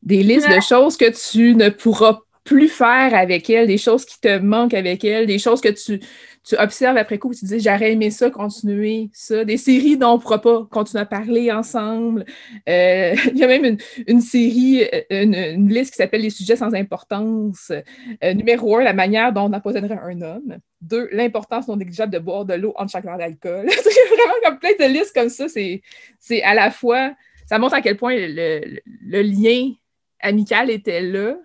des listes de choses que tu ne pourras plus faire avec elle, des choses qui te manquent avec elle, des choses que tu, tu observes après coup, tu dis j'aurais aimé ça, continuer ça, des séries dont on ne pourra pas continuer à parler ensemble. Euh, <laughs> il y a même une, une série, euh, une, liste qui s'appelle Les sujets sans importance. Euh, numéro un, la manière dont on empoisonnerait un homme. Deux, l'importance non négligeable de boire de l'eau entre chaque verre d'alcool. <laughs> c'est vraiment comme plein de listes comme ça. C'est, à la fois, ça montre à quel point le- le lien amical était là,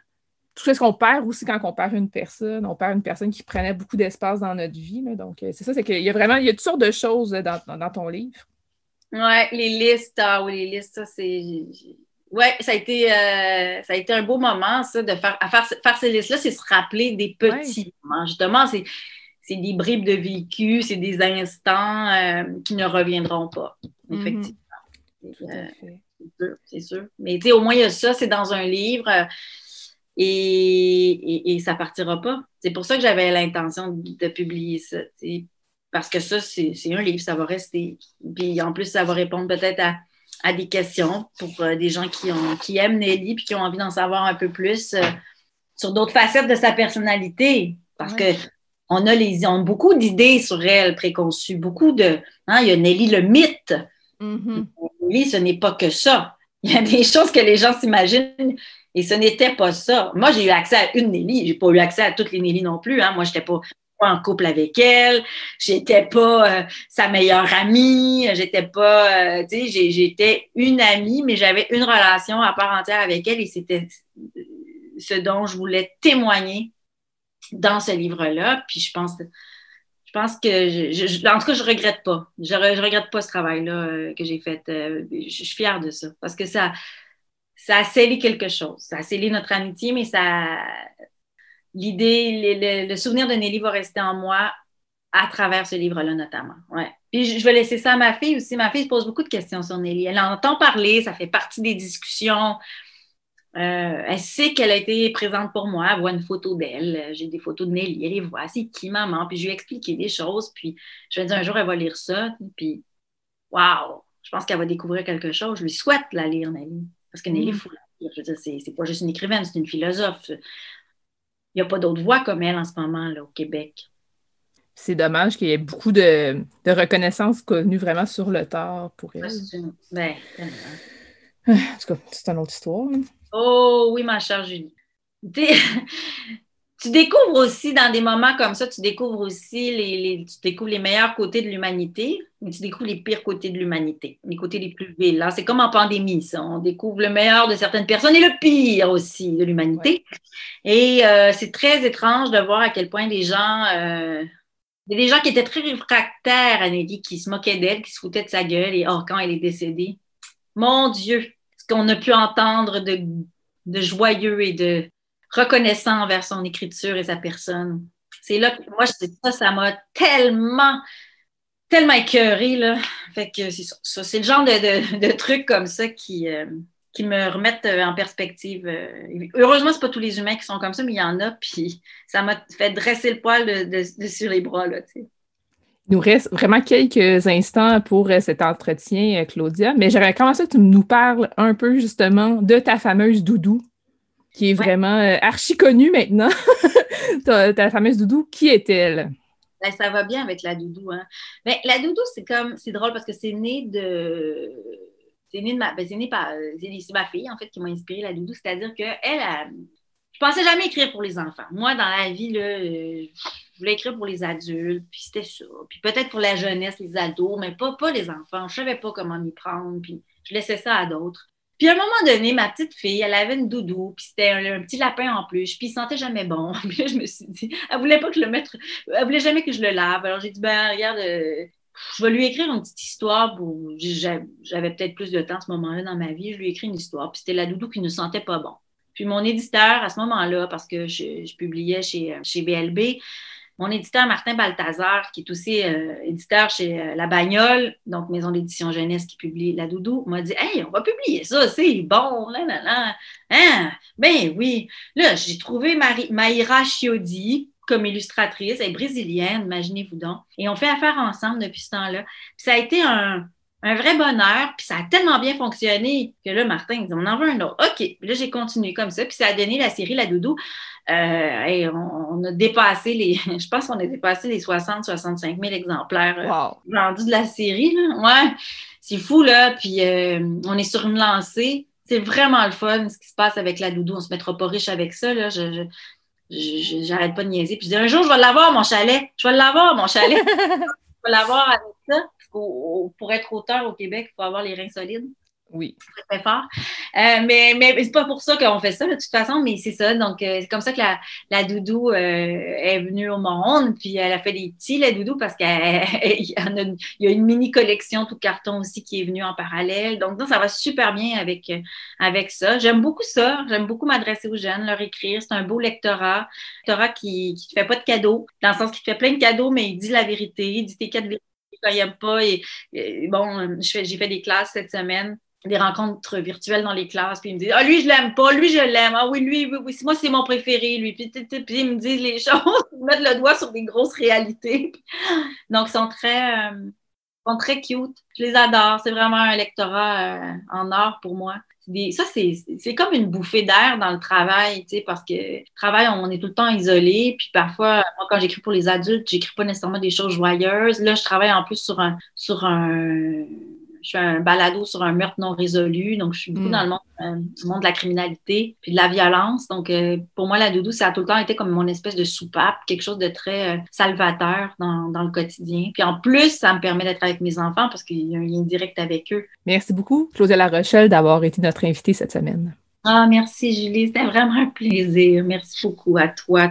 tout ce qu'on perd aussi quand on perd une personne. On perd une personne qui prenait beaucoup d'espace dans notre vie. Donc, euh, c'est ça, c'est qu'il y a vraiment il y a toutes sortes de choses dans, ton livre. Oui, les listes, ah oui, les listes, ça, c'est. Oui, ça a été euh, ça a été un beau moment, ça, de faire, faire, faire ces listes-là, c'est se rappeler des petits moments. Justement, c'est, des bribes de vécu, c'est des instants euh, qui ne reviendront pas. Mm-hmm. Effectivement. c'est sûr, c'est sûr. Mais tu sais, au moins, il y a ça, c'est dans un livre et, et, ça partira pas. C'est pour ça que j'avais l'intention de, publier ça. Parce que ça, c'est un livre, ça va rester. Puis en plus, ça va répondre peut-être à, des questions pour euh, des gens qui, ont, qui aiment Nelly puis qui ont envie d'en savoir un peu plus euh, sur d'autres facettes de sa personnalité. Parce que on a, les, on beaucoup d'idées sur elle préconçues, beaucoup de. Hein, il y a Nelly le mythe. Mm-hmm. Nelly, ce n'est pas que ça. Il y a des choses que les gens s'imaginent et ce n'était pas ça. Moi, j'ai eu accès à une Nelly. J'ai pas eu accès à toutes les Nelly non plus. Hein. Moi, j'étais pas en couple avec elle, j'étais pas euh, sa meilleure amie, j'étais pas, euh, tu sais, j'étais une amie, mais j'avais une relation à part entière avec elle et c'était ce dont je voulais témoigner dans ce livre-là. Puis je pense, je pense que, je, en tout cas, je regrette pas. Je, je regrette pas ce travail-là euh, que j'ai fait. je suis fière de ça parce que ça, ça a scellé quelque chose. Ça a scellé notre amitié, mais ça. L'idée, le, souvenir de Nelly va rester en moi à travers ce livre-là, notamment. Ouais. Puis je, vais laisser ça à ma fille aussi. Ma fille se pose beaucoup de questions sur Nelly. Elle entend parler, ça fait partie des discussions. Euh, elle sait qu'elle a été présente pour moi. Elle voit une photo d'elle. J'ai des photos de Nelly. Elle les voit. C'est qui, maman? Puis je lui ai expliqué des choses. Puis je vais dire un jour, elle va lire ça. Puis, waouh! Je pense qu'elle va découvrir quelque chose. Je lui souhaite la lire, Nelly. Parce que Nelly, mm. il faut c'est pas juste une écrivaine, c'est une philosophe. Il n'y a pas d'autres voix comme elle en ce moment là, au Québec. C'est dommage qu'il y ait beaucoup de, reconnaissance connue vraiment sur le tard pour elle. Ben, <sighs> en tout cas, c'est une autre histoire. Oh oui, ma chère Julie. <laughs> tu découvres aussi dans des moments comme ça, tu découvres aussi les, tu découvres les meilleurs côtés de l'humanité, mais tu découvres les pires côtés de l'humanité, les côtés les plus vils. C'est comme en pandémie, ça. On découvre le meilleur de certaines personnes et le pire aussi de l'humanité. Et euh, c'est très étrange de voir à quel point les gens, euh, il y a des gens qui étaient très réfractaires à Nelly, qui se moquaient d'elle, qui se foutaient de sa gueule, et oh, quand elle est décédée, mon Dieu, ce qu'on a pu entendre de, de joyeux et de reconnaissant envers son écriture et sa personne. C'est là que moi, ça, m'a tellement, tellement écœuré, là. Fait que c'est ça. C'est le genre de, de, trucs comme ça qui, euh, qui me remettent en perspective. Euh, heureusement, c'est pas tous les humains qui sont comme ça, mais il y en a, puis ça m'a fait dresser le poil de, sur les bras, là. Il nous reste vraiment quelques instants pour cet entretien, Claudia, mais j'aimerais commencer que tu nous parles un peu justement de ta fameuse doudou qui est vraiment euh, archi connue maintenant. <laughs> ta, ta, fameuse doudou, qui est-elle? Ben, ça va bien avec la doudou. Hein. Ben, la doudou, c'est comme, c'est drôle parce que c'est né de. C'est né, de ma, ben, c'est né par. C'est ma fille, en fait, qui m'a inspiré la doudou. C'est-à-dire qu'elle, elle, pensais jamais écrire pour les enfants. Moi, dans la vie, là, euh, je voulais écrire pour les adultes, puis c'était ça. Puis peut-être pour la jeunesse, les ados, mais pas, pas les enfants. Je savais pas comment m'y prendre, puis je laissais ça à d'autres. Puis à un moment donné, ma petite fille, elle avait une doudou, puis c'était un, petit lapin en plus, puis il sentait jamais bon. <laughs> Puis là, je me suis dit, elle voulait pas que je le mette, elle voulait jamais que je le lave. Alors j'ai dit, ben regarde, euh, je vais lui écrire une petite histoire. J'avais peut-être plus de temps à ce moment-là dans ma vie. Je lui ai écrit une histoire, puis c'était la doudou qui ne sentait pas bon. Puis mon éditeur, à ce moment-là, parce que je, publiais chez, chez BLB, mon éditeur Martin Balthazar, qui est aussi euh, éditeur chez euh, La Bagnole, donc maison d'édition jeunesse qui publie La Doudou, m'a dit Hey, on va publier ça, c'est bon, là, là, là. Hein? Ben oui. Là, j'ai trouvé Marie, Maïra Chiodi comme illustratrice, elle est brésilienne, imaginez-vous donc. Et on fait affaire ensemble depuis ce temps-là. ça a été un, un vrai bonheur, puis ça a tellement bien fonctionné que là, Martin, il dit, on en veut un autre. OK, là, j'ai continué comme ça, puis ça a donné la série La Doudou. Euh, et on, a dépassé les, <laughs> je pense qu'on a dépassé les 60-65 000 exemplaires euh, vendus de la série. Là. Ouais, c'est fou, là, puis euh, on est sur une lancée. C'est vraiment le fun, ce qui se passe avec La Doudou. On se mettra pas riche avec ça, là. Je, j'arrête pas de niaiser. Puis je dis, un jour, je vais l'avoir, mon chalet. Je vais l'avoir, mon chalet. <laughs> je vais l'avoir avec ça pour être auteur au Québec, il faut avoir les reins solides. Oui. Très, très fort. Euh, mais mais c'est pas pour ça qu'on fait ça, de toute façon, mais c'est ça. Donc, euh, c'est comme ça que la, la doudou euh, est venue au monde. Puis, elle a fait des petits, la doudou, parce qu'il <laughs> y, a une mini collection tout carton aussi qui est venue en parallèle. Donc, ça va super bien avec, avec ça. J'aime beaucoup ça. J'aime beaucoup m'adresser aux jeunes, leur écrire. C'est un beau lectorat. Lectorat qui ne te fait pas de cadeaux, dans le sens qu'il te fait plein de cadeaux, mais il dit la vérité. Il dit tes quatre vérités quand il n'aime pas. Et, bon, j'ai fait des classes cette semaine des rencontres virtuelles dans les classes, puis ils me disent Ah, lui, je l'aime pas, lui, je l'aime. Ah oui, lui, oui, oui, moi, c'est mon préféré, lui. Puis, puis, ils me disent les <laughs> choses, ils mettent le doigt sur des grosses réalités. <laughs> Donc, ils sont très, euh, sont très cute. Je les adore. C'est vraiment un lectorat euh, en or pour moi. Ça, c'est comme une bouffée d'air dans le travail, tu sais, parce que travail, on est tout le temps isolé. Puis parfois, moi, quand j'écris pour les adultes, j'écris pas nécessairement des choses joyeuses. Là, je travaille en plus sur un, sur un je fais un balado sur un meurtre non résolu. Donc, je suis beaucoup mm. dans le monde, euh, monde, de la criminalité puis de la violence. Donc, euh, pour moi, la doudou, ça a tout le temps été comme mon espèce de soupape, quelque chose de très euh, salvateur dans, dans, le quotidien. Puis en plus, ça me permet d'être avec mes enfants parce qu'il y a un lien direct avec eux. Merci beaucoup, Claudia La Rochelle, d'avoir été notre invitée cette semaine. Ah, merci, Julie. C'était vraiment un plaisir. Merci beaucoup à toi.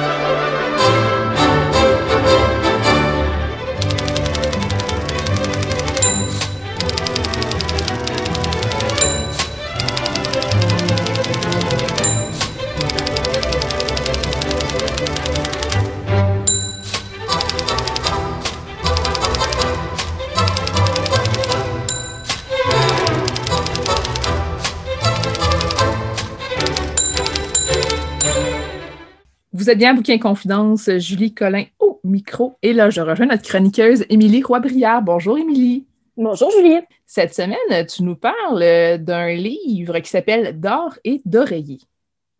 Êtes bien à Bouquin Confidence, Julie Collin au micro. Et là, je rejoins notre chroniqueuse Émilie Roy-Briard. Bonjour, Émilie. Bonjour, Julie. Cette semaine, tu nous parles d'un livre qui s'appelle D'or et d'oreiller.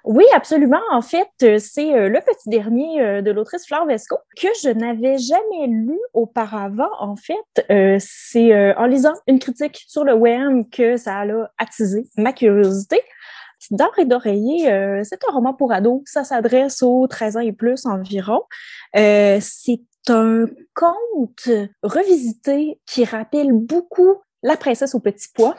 Oui, absolument. En fait, c'est euh, le petit dernier euh, de l'autrice Flore Vesco que je n'avais jamais lu auparavant. En fait, euh, c'est en lisant une critique sur le web que ça a attisé ma curiosité. D'or et d'oreiller, euh, c'est un roman pour ados. Ça s'adresse aux 13 ans et plus environ. Euh, c'est un conte revisité qui rappelle beaucoup La princesse au petit pois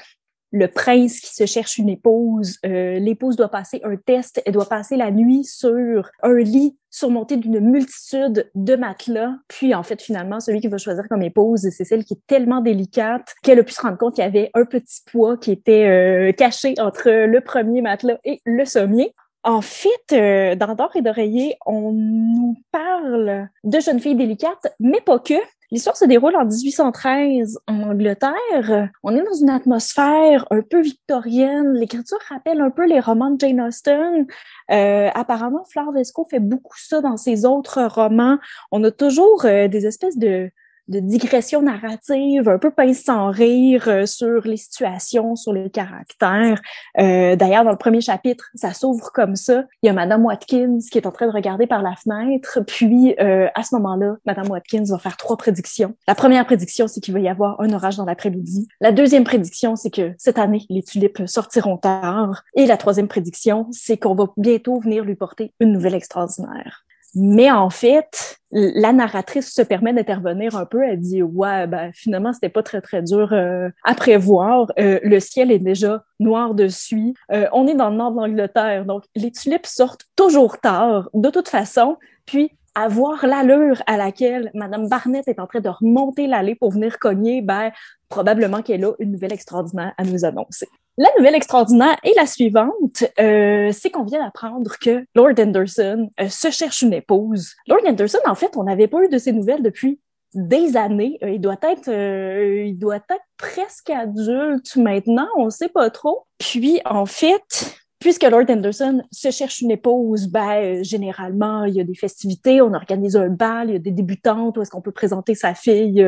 le prince qui se cherche une épouse. Euh, l'épouse doit passer un test, elle doit passer la nuit sur un lit surmonté d'une multitude de matelas. Puis, en fait, finalement, celui qui va choisir comme épouse, c'est celle qui est tellement délicate qu'elle a pu se rendre compte qu'il y avait un petit poids qui était euh, caché entre le premier matelas et le sommier. En fait, euh, dans D'or et d'oreiller, on nous parle de jeunes filles délicates, mais pas que. L'histoire se déroule en 1813 en Angleterre. On est dans une atmosphère un peu victorienne. L'écriture rappelle un peu les romans de Jane Austen. Euh, apparemment, Flore fait beaucoup ça dans ses autres romans. On a toujours euh, des espèces de de digression narrative, un peu pince sans rire euh, sur les situations, sur les caractères. Euh, D'ailleurs, dans le premier chapitre, ça s'ouvre comme ça. Il y a Madame Watkins qui est en train de regarder par la fenêtre. Puis, euh, à ce moment-là, Madame Watkins va faire trois prédictions. La première prédiction, c'est qu'il va y avoir un orage dans l'après-midi. La deuxième prédiction, c'est que cette année, les tulipes sortiront tard. Et la troisième prédiction, c'est qu'on va bientôt venir lui porter une nouvelle extraordinaire. Mais en fait, la narratrice se permet d'intervenir un peu. Elle dit ouais, ben finalement c'était pas très très dur euh, à prévoir. Euh, le ciel est déjà noir dessus. Euh, on est dans le nord de l'Angleterre, donc les tulipes sortent toujours tard, de toute façon. Puis à voir l'allure à laquelle Madame Barnett est en train de remonter l'allée pour venir cogner, ben probablement qu'elle a une nouvelle extraordinaire à nous annoncer. La nouvelle extraordinaire est la suivante, euh, c'est qu'on vient d'apprendre que Lord Anderson euh, se cherche une épouse. Lord Anderson, en fait, on n'avait pas eu de ses nouvelles depuis des années. Euh, il doit être, il doit être presque adulte maintenant, on ne sait pas trop. Puis, en fait, puisque Lord Anderson se cherche une épouse, ben, généralement, il y a des festivités, on organise un bal, il y a des débutantes où est-ce qu'on peut présenter sa fille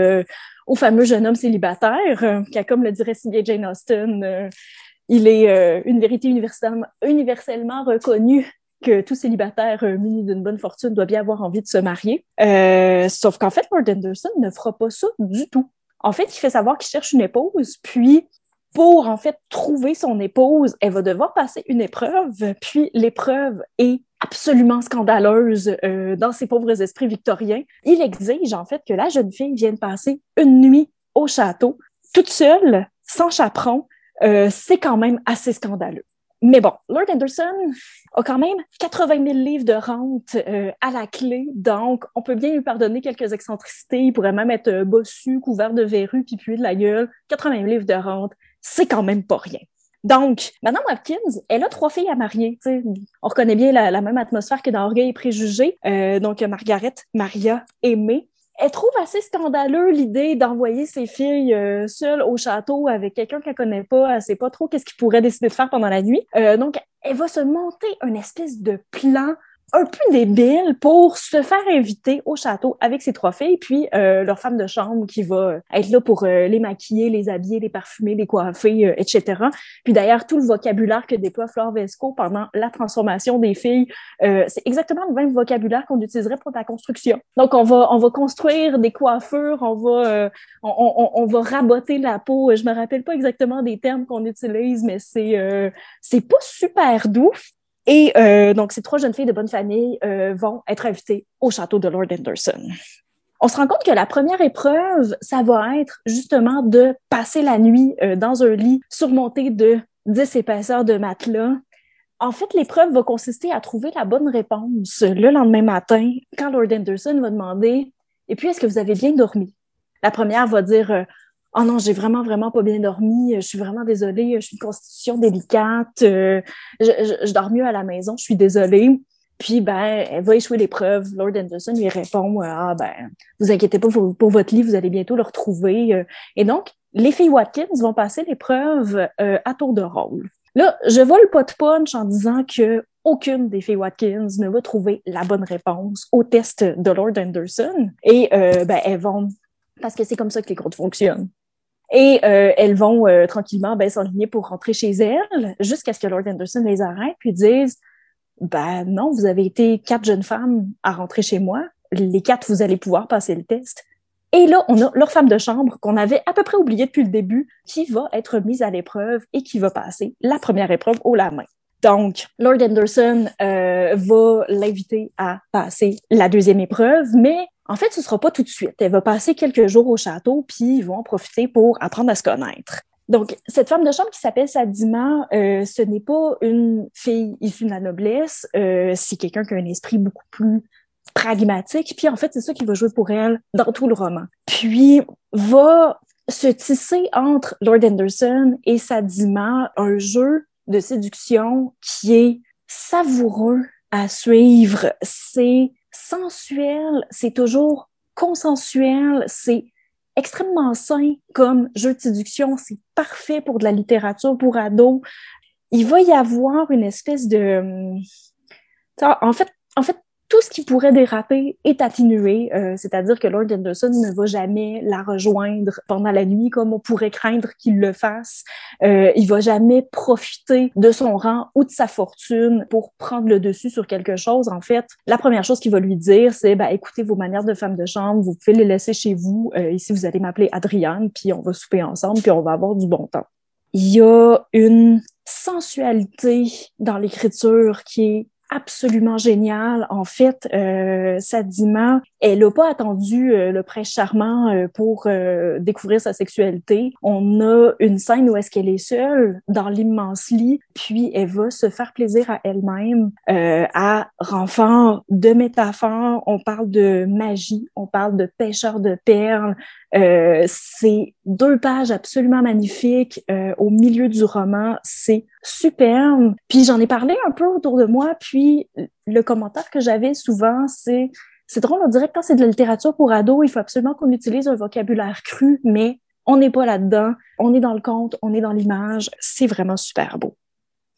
au fameux jeune homme célibataire, qui, comme le dirait si Jane Austen, il est une vérité universellement, universellement reconnue que tout célibataire muni d'une bonne fortune doit bien avoir envie de se marier. sauf qu'en fait, Lord Anderson ne fera pas ça du tout. En fait, il fait savoir qu'il cherche une épouse, puis pour en fait trouver son épouse, elle va devoir passer une épreuve, puis l'épreuve est absolument scandaleuse euh, dans ses pauvres esprits victoriens. Il exige en fait que la jeune fille vienne passer une nuit au château, toute seule, sans chaperon. Euh, c'est quand même assez scandaleux. Mais bon, Lord Anderson a quand même 80 000 livres de rente euh, à la clé, donc on peut bien lui pardonner quelques excentricités. Il pourrait même être bossu, couvert de verrues, puis puer de la gueule. 80 000 livres de rente, c'est quand même pas rien. Donc, Madame Hopkins, elle a trois filles à marier. On reconnaît bien la, même atmosphère que dans Orgueil et Préjugés. Euh, donc, Margaret, Maria et Elle trouve assez scandaleux l'idée d'envoyer ses filles euh, seules au château avec quelqu'un qu'elle connaît pas. Elle sait pas trop qu'est-ce qu'il pourrait décider de faire pendant la nuit. Euh, donc, elle va se monter une espèce de plan un peu débile pour se faire inviter au château avec ses trois filles, puis euh, leur femme de chambre qui va être là pour euh, les maquiller, les habiller, les parfumer, les coiffer, euh, etc. Puis d'ailleurs, tout le vocabulaire que déploie Flore Vesco pendant la transformation des filles, c'est exactement le même vocabulaire qu'on utiliserait pour la construction. Donc, on va, on va construire des coiffures, on va, on, on, on, va raboter la peau. Je me rappelle pas exactement des termes qu'on utilise, mais c'est, c'est pas super doux. Et euh, donc, ces trois jeunes filles de bonne famille euh, vont être invitées au château de Lord Anderson. On se rend compte que la première épreuve, ça va être justement de passer la nuit euh, dans un lit surmonté de 10 épaisseurs de matelas. En fait, l'épreuve va consister à trouver la bonne réponse le lendemain matin quand Lord Anderson va demander Et puis, est-ce que vous avez bien dormi? La première va dire oh non, j'ai vraiment, vraiment pas bien dormi, je suis vraiment désolée, je suis une constitution délicate, euh, je, dors mieux à la maison, je suis désolée. Puis, ben, elle va échouer l'épreuve. Lord Anderson lui répond, ah, ben, vous inquiétez pas pour, votre lit, vous allez bientôt le retrouver. Euh. Et donc, les filles Watkins vont passer l'épreuve euh, à tour de rôle. Là, je vole pas de punch en disant que aucune des filles Watkins ne va trouver la bonne réponse au test de Lord Anderson. Et ben, elles vont, parce que c'est comme ça que les groupes fonctionnent. Et euh, elles vont euh, tranquillement ben, s'enligner pour rentrer chez elles jusqu'à ce que Lord Anderson les arrête puis dise Ben non, vous avez été quatre jeunes femmes à rentrer chez moi. Les quatre, vous allez pouvoir passer le test. Et là, on a leur femme de chambre qu'on avait à peu près oubliée depuis le début, qui va être mise à l'épreuve et qui va passer la première épreuve au la main. Donc, Lord Anderson euh, va l'inviter à passer la deuxième épreuve, mais en fait, ce sera pas tout de suite. Elle va passer quelques jours au château, puis ils vont en profiter pour apprendre à se connaître. Donc, cette femme de chambre qui s'appelle Sadima, euh, ce n'est pas une fille issue de la noblesse, euh, c'est quelqu'un qui a un esprit beaucoup plus pragmatique. Puis en fait, c'est ça qui va jouer pour elle dans tout le roman. Puis va se tisser entre Lord Anderson et Sadima un jeu de séduction qui est savoureux à suivre. C'est sensuel, c'est toujours consensuel, c'est extrêmement sain comme jeu de séduction, c'est parfait pour de la littérature pour ados. Il va y avoir une espèce de... En fait, en fait, tout ce qui pourrait déraper est atténué, euh, c'est-à-dire que Lord Anderson ne va jamais la rejoindre pendant la nuit comme on pourrait craindre qu'il le fasse. Euh, il va jamais profiter de son rang ou de sa fortune pour prendre le dessus sur quelque chose. En fait, la première chose qu'il va lui dire, c'est bah, écoutez vos manières de femme de chambre, vous pouvez les laisser chez vous. Euh, ici, vous allez m'appeler Adrienne, puis on va souper ensemble, puis on va avoir du bon temps. Il y a une sensualité dans l'écriture qui est absolument génial. En fait, euh, Sadima, elle n'a pas attendu euh, le prince charmant euh, pour euh, découvrir sa sexualité. On a une scène où est-ce qu'elle est seule dans l'immense lit, puis elle va se faire plaisir à elle-même à renfort de métaphores. On parle de magie, on parle de pêcheur de perles. C'est deux pages absolument magnifiques au milieu du roman. C'est superbe. Puis j'en ai parlé un peu autour de moi, puis le commentaire que j'avais souvent, c'est c'est drôle, on dirait que quand c'est de la littérature pour ados, il faut absolument qu'on utilise un vocabulaire cru, mais on n'est pas là-dedans, on est dans le conte, on est dans l'image, c'est vraiment super beau.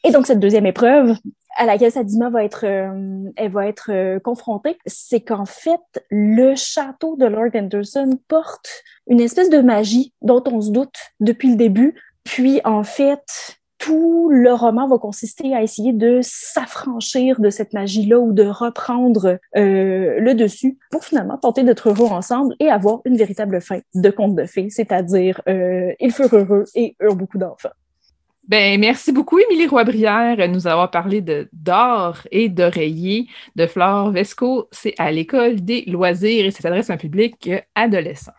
Et donc, cette deuxième épreuve, à laquelle Sadima va être, euh, elle va être euh, confrontée, c'est qu'en fait, le château de Lord Anderson porte une espèce de magie dont on se doute depuis le début. Puis, en fait, tout le roman va consister à essayer de s'affranchir de cette magie-là ou de reprendre euh, le dessus pour finalement tenter d'être heureux ensemble et avoir une véritable fin de conte de fées, c'est-à-dire euh, ils furent heureux et eurent beaucoup d'enfants. Ben, merci beaucoup, Émilie Roy-Brière, de nous avoir parlé de d'or et d'oreiller de Flore Vesco. C'est à l'école des loisirs et ça s'adresse à un public adolescent.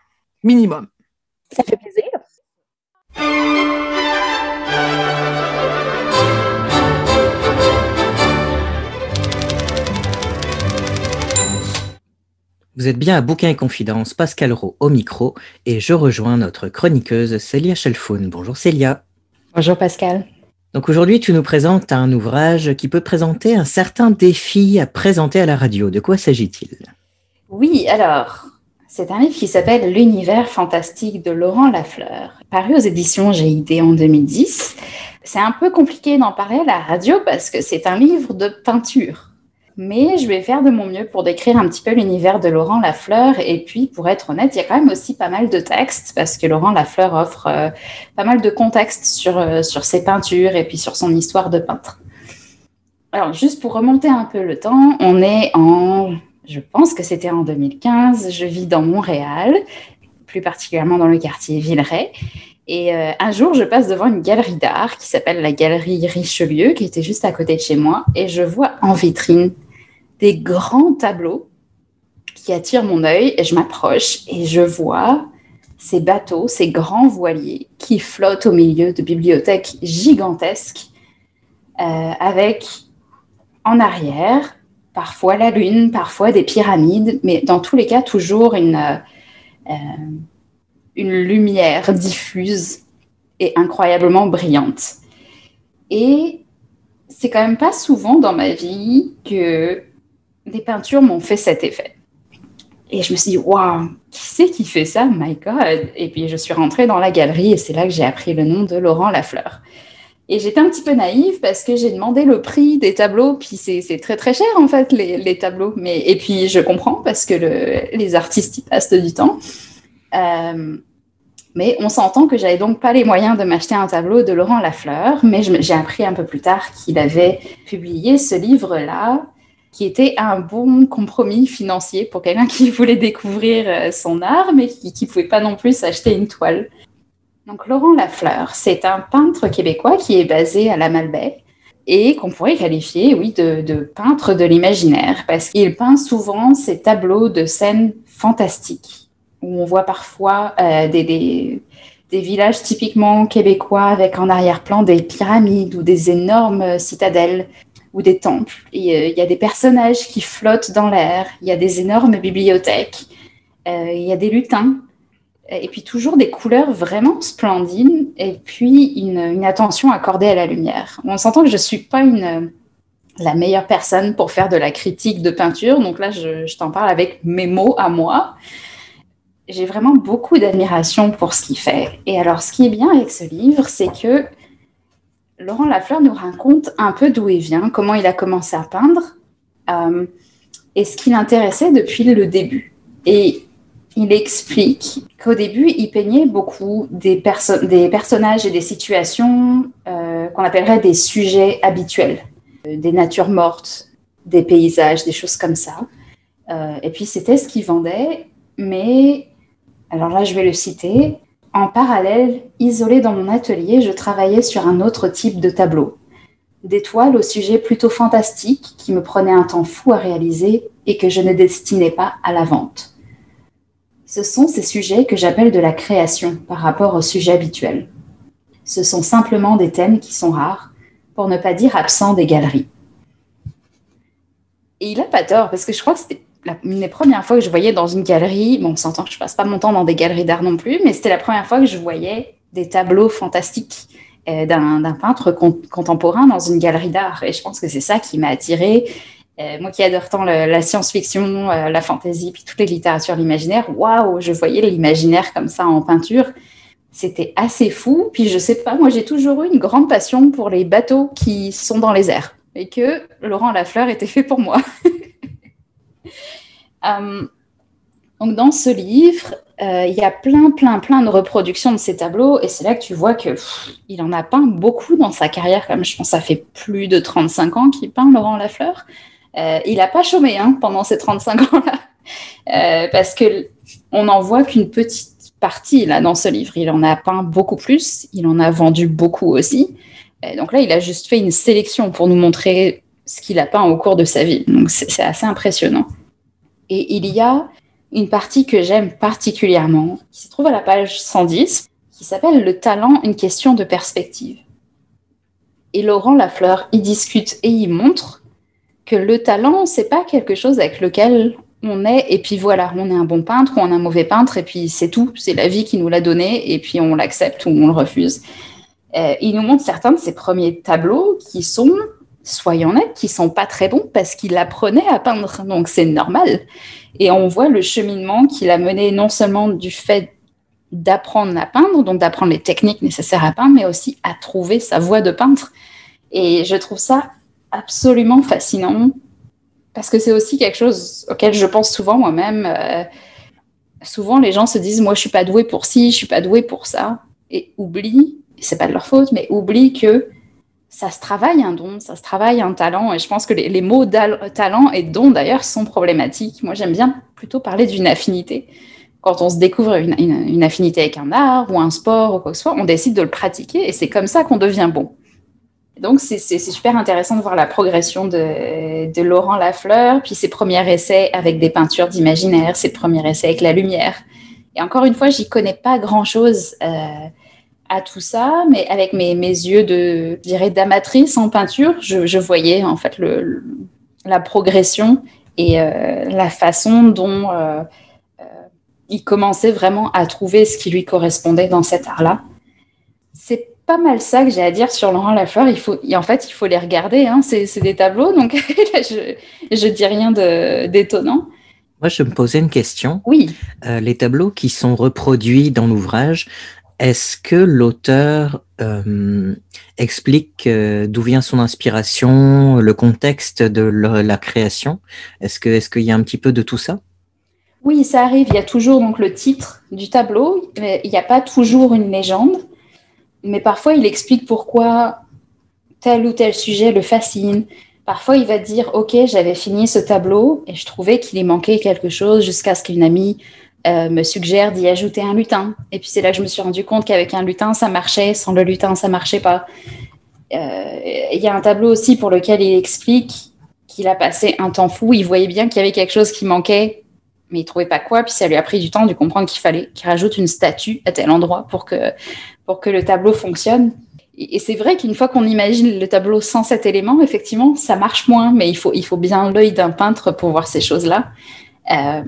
Minimum. Ça fait plaisir. Vous êtes bien à Bouquin et Confidence, Pascal Rowe au micro, et je rejoins notre chroniqueuse Célia Chelfoun. Bonjour Célia. Bonjour Pascal. Donc aujourd'hui, tu nous présentes un ouvrage qui peut présenter un certain défi à présenter à la radio. De quoi s'agit-il? Oui, alors, c'est un livre qui s'appelle L'univers fantastique de Laurent Lafleur, paru aux éditions GID en 2010. C'est un peu compliqué d'en parler à la radio parce que c'est un livre de peinture mais je vais faire de mon mieux pour décrire un petit peu l'univers de Laurent Lafleur. Et puis, pour être honnête, il y a quand même aussi pas mal de textes, parce que Laurent Lafleur offre euh, pas mal de contexte sur, euh, sur ses peintures et puis sur son histoire de peintre. Alors, juste pour remonter un peu le temps, on est en, je pense que c'était en 2015, je vis dans Montréal, plus particulièrement dans le quartier Villeray. Et euh, un jour, je passe devant une galerie d'art qui s'appelle la galerie Richelieu, qui était juste à côté de chez moi, et je vois en vitrine des grands tableaux qui attirent mon œil et je m'approche et je vois ces bateaux, ces grands voiliers qui flottent au milieu de bibliothèques gigantesques euh, avec en arrière parfois la lune, parfois des pyramides, mais dans tous les cas toujours une, euh, une lumière diffuse et incroyablement brillante. Et c'est quand même pas souvent dans ma vie que des peintures m'ont fait cet effet. Et je me suis dit, waouh, qui c'est qui fait ça? My God Et puis je suis rentrée dans la galerie et c'est là que j'ai appris le nom de Laurent Lafleur. Et j'étais un petit peu naïve parce que j'ai demandé le prix des tableaux, puis c'est très très cher en fait les, tableaux. Mais, et puis je comprends parce que les artistes y passent du temps. Euh, mais on s'entend que j'avais donc pas les moyens de m'acheter un tableau de Laurent Lafleur, mais j'ai appris un peu plus tard qu'il avait publié ce livre-là qui était un bon compromis financier pour quelqu'un qui voulait découvrir euh, son art, mais qui ne pouvait pas non plus s'acheter une toile. Donc Laurent Lafleur, c'est un peintre québécois qui est basé à la Malbaie et qu'on pourrait qualifier, oui, de, peintre de l'imaginaire, parce qu'il peint souvent ces tableaux de scènes fantastiques, où on voit parfois euh, des villages typiquement québécois avec en arrière-plan des pyramides ou des énormes citadelles ou des temples. Il y a des personnages qui flottent dans l'air, il y a des énormes bibliothèques, euh, il y a des lutins, et puis toujours des couleurs vraiment splendides, et puis une, attention accordée à la lumière. On s'entend que je ne suis pas une, la meilleure personne pour faire de la critique de peinture, donc là je t'en parle avec mes mots à moi. J'ai vraiment beaucoup d'admiration pour ce qu'il fait. Et alors, ce qui est bien avec ce livre, c'est que Laurent Lafleur nous raconte un peu d'où il vient, comment il a commencé à peindre euh, et ce qui l'intéressait depuis le début. Et il explique qu'au début, il peignait beaucoup des, personnages et des situations euh, qu'on appellerait des sujets habituels, euh, des natures mortes, des paysages, des choses comme ça. et puis c'était ce qu'il vendait, mais alors là, je vais le citer. En parallèle, isolé dans mon atelier, je travaillais sur un autre type de tableau. Des toiles au sujet plutôt fantastique qui me prenaient un temps fou à réaliser et que je ne destinais pas à la vente. Ce sont ces sujets que j'appelle de la création par rapport au sujet habituel. Ce sont simplement des thèmes qui sont rares, pour ne pas dire absents des galeries. Et il n'a pas tort, parce que je crois que c'était une des premières fois que je voyais dans une galerie, bon, on s'entend que je passe pas mon temps dans des galeries d'art non plus, mais c'était la première fois que je voyais des tableaux fantastiques euh, d'un peintre contemporain dans une galerie d'art. Et je pense que c'est ça qui m'a attirée. Euh, moi qui adore tant la science-fiction, euh, la fantasy, puis toutes les littératures, l'imaginaire, waouh, je voyais l'imaginaire comme ça en peinture. C'était assez fou. Puis je sais pas, moi j'ai toujours eu une grande passion pour les bateaux qui sont dans les airs. et que Laurent Lafleur était fait pour moi. <laughs> Euh, donc dans ce livre, euh, il y a plein, plein, plein de reproductions de ces tableaux, et c'est là que tu vois que il en a peint beaucoup dans sa carrière. Comme je pense, ça fait plus de 35 ans qu'il peint Laurent Lafleur. Euh, il n'a pas chômé hein, pendant ces 35 ans-là, parce que on n'en voit qu'une petite partie là dans ce livre. Il en a peint beaucoup plus, il en a vendu beaucoup aussi. donc là, il a juste fait une sélection pour nous montrer ce qu'il a peint au cours de sa vie. Donc c'est assez impressionnant. Et il y a une partie que j'aime particulièrement, qui se trouve à la page 110, qui s'appelle Le talent, une question de perspective. Et Laurent Lafleur y discute et y montre que le talent, c'est pas quelque chose avec lequel on est, et puis voilà, on est un bon peintre ou on est un mauvais peintre, et puis c'est tout, c'est la vie qui nous l'a donné, et puis on l'accepte ou on le refuse. Euh, il nous montre certains de ses premiers tableaux qui sont soyons honnêtes, qui sont pas très bons parce qu'il apprenait à peindre, donc c'est normal. Et on voit le cheminement qu'il a mené non seulement du fait d'apprendre à peindre, donc d'apprendre les techniques nécessaires à peindre, mais aussi à trouver sa voie de peintre. Et je trouve ça absolument fascinant parce que c'est aussi quelque chose auquel je pense souvent moi-même. Euh, souvent, les gens se disent Moi, je suis pas doué pour ci, je suis pas doué pour ça, et oublient, c'est pas de leur faute, mais oublient que ça se travaille un don, ça se travaille un talent. Et je pense que les, mots talent et don, d'ailleurs, sont problématiques. Moi, j'aime bien plutôt parler d'une affinité. Quand on se découvre une, affinité avec un art ou un sport ou quoi que ce soit, on décide de le pratiquer et c'est comme ça qu'on devient bon. Donc, c'est super intéressant de voir la progression de, Laurent Lafleur, puis ses premiers essais avec des peintures d'imaginaire, ses premiers essais avec la lumière. Et encore une fois, j'y connais pas grand-chose. Euh, à tout ça, mais avec mes, mes yeux de, dirais, d'amatrice en peinture, je, voyais en fait le, la progression et euh, la façon dont euh, euh, il commençait vraiment à trouver ce qui lui correspondait dans cet art-là. C'est pas mal ça que j'ai à dire sur Laurent Lafleur. Il faut, en fait, il faut les regarder. Hein. C'est des tableaux, donc <laughs> je, je dis rien d'étonnant. Moi, je me posais une question. Oui. les tableaux qui sont reproduits dans l'ouvrage, est-ce que l'auteur euh, explique euh, d'où vient son inspiration, le contexte de la création? Est-ce qu'il y a un petit peu de tout ça? Oui, ça arrive. Il y a toujours donc le titre du tableau, il n'y a pas toujours une légende. Mais parfois, il explique pourquoi tel ou tel sujet le fascine. Parfois, il va dire Ok, j'avais fini ce tableau et je trouvais qu'il y manquait quelque chose jusqu'à ce qu'une amie euh, me suggère d'y ajouter un lutin. Et puis c'est là que je me suis rendu compte qu'avec un lutin, ça marchait, sans le lutin, ça marchait pas. Euh, il y a un tableau aussi pour lequel il explique qu'il a passé un temps fou. Il voyait bien qu'il y avait quelque chose qui manquait, mais il trouvait pas quoi. Puis ça lui a pris du temps de comprendre qu'il fallait qu'il rajoute une statue à tel endroit pour que, pour que le tableau fonctionne. Et c'est vrai qu'une fois qu'on imagine le tableau sans cet élément, effectivement, ça marche moins, mais il faut, il faut bien l'œil d'un peintre pour voir ces choses-là. Euh,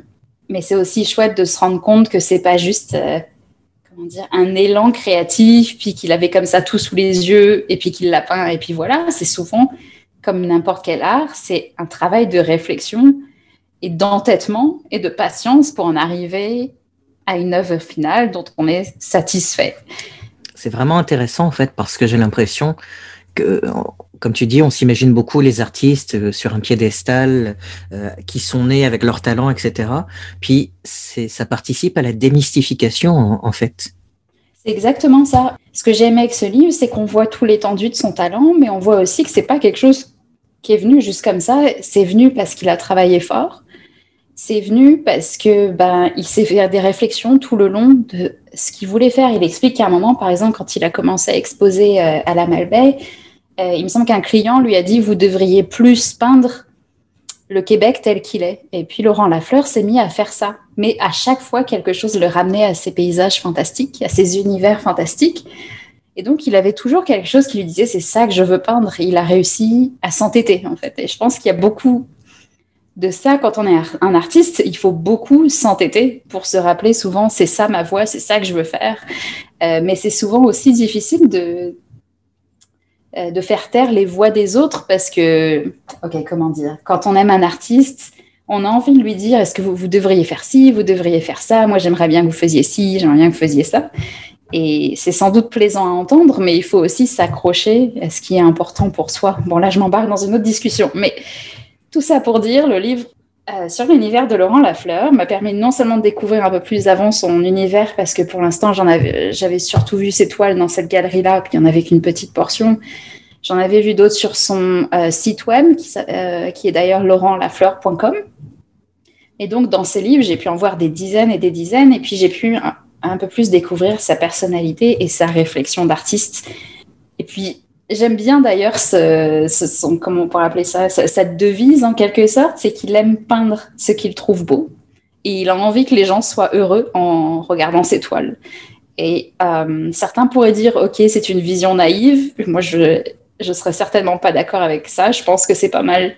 mais c'est aussi chouette de se rendre compte que c'est pas juste euh, comment dire, un élan créatif, puis qu'il avait comme ça tout sous les yeux, et puis qu'il l'a peint, et puis voilà. C'est souvent, comme n'importe quel art, c'est un travail de réflexion et d'entêtement et de patience pour en arriver à une œuvre finale dont on est satisfait. C'est vraiment intéressant en fait parce que j'ai l'impression que comme tu dis, on s'imagine beaucoup les artistes euh, sur un piédestal euh, qui sont nés avec leur talent, etc. Puis ça participe à la démystification, en, fait. C'est exactement ça. Ce que j'aime avec ce livre, c'est qu'on voit tout l'étendue de son talent, mais on voit aussi que c'est pas quelque chose qui est venu juste comme ça. C'est venu parce qu'il a travaillé fort. C'est venu parce que ben il s'est fait des réflexions tout le long de ce qu'il voulait faire. Il explique qu'à un moment, par exemple, quand il a commencé à exposer euh, à la Malbaie, euh, il me semble qu'un client lui a dit vous devriez plus peindre le Québec tel qu'il est. Et puis Laurent Lafleur s'est mis à faire ça. Mais à chaque fois, quelque chose le ramenait à ces paysages fantastiques, à ces univers fantastiques. Et donc, il avait toujours quelque chose qui lui disait c'est ça que je veux peindre. Il a réussi à s'entêter, en fait. Et je pense qu'il y a beaucoup de ça quand on est un artiste. Il faut beaucoup s'entêter pour se rappeler souvent c'est ça ma voix, c'est ça que je veux faire. Euh, mais c'est souvent aussi difficile de, euh, de faire taire les voix des autres parce que, ok, comment dire, quand on aime un artiste, on a envie de lui dire est-ce que vous, devriez faire ci, vous devriez faire ça, moi j'aimerais bien que vous faisiez ci, j'aimerais bien que vous faisiez ça. Et c'est sans doute plaisant à entendre, mais il faut aussi s'accrocher à ce qui est important pour soi. Bon, là, je m'embarque dans une autre discussion, mais tout ça pour dire, le livre euh, sur l'univers de Laurent Lafleur m'a permis non seulement de découvrir un peu plus avant son univers, parce que pour l'instant, j'en avais, j'avais surtout vu ses toiles dans cette galerie-là, puis il n'y en avait qu'une petite portion. J'en avais vu d'autres sur son euh, site web, qui, euh, qui est d'ailleurs laurentlafleur.com. Et donc, dans ses livres, j'ai pu en voir des dizaines et des dizaines, et puis j'ai pu un peu plus découvrir sa personnalité et sa réflexion d'artiste. Et puis, j'aime bien d'ailleurs ce, ce, comment on pourrait appeler ça, cette devise en quelque sorte, c'est qu'il aime peindre ce qu'il trouve beau. Et il a envie que les gens soient heureux en regardant ses toiles. Et euh, certains pourraient dire, OK, c'est une vision naïve. Moi, je ne serais certainement pas d'accord avec ça. Je pense que c'est pas mal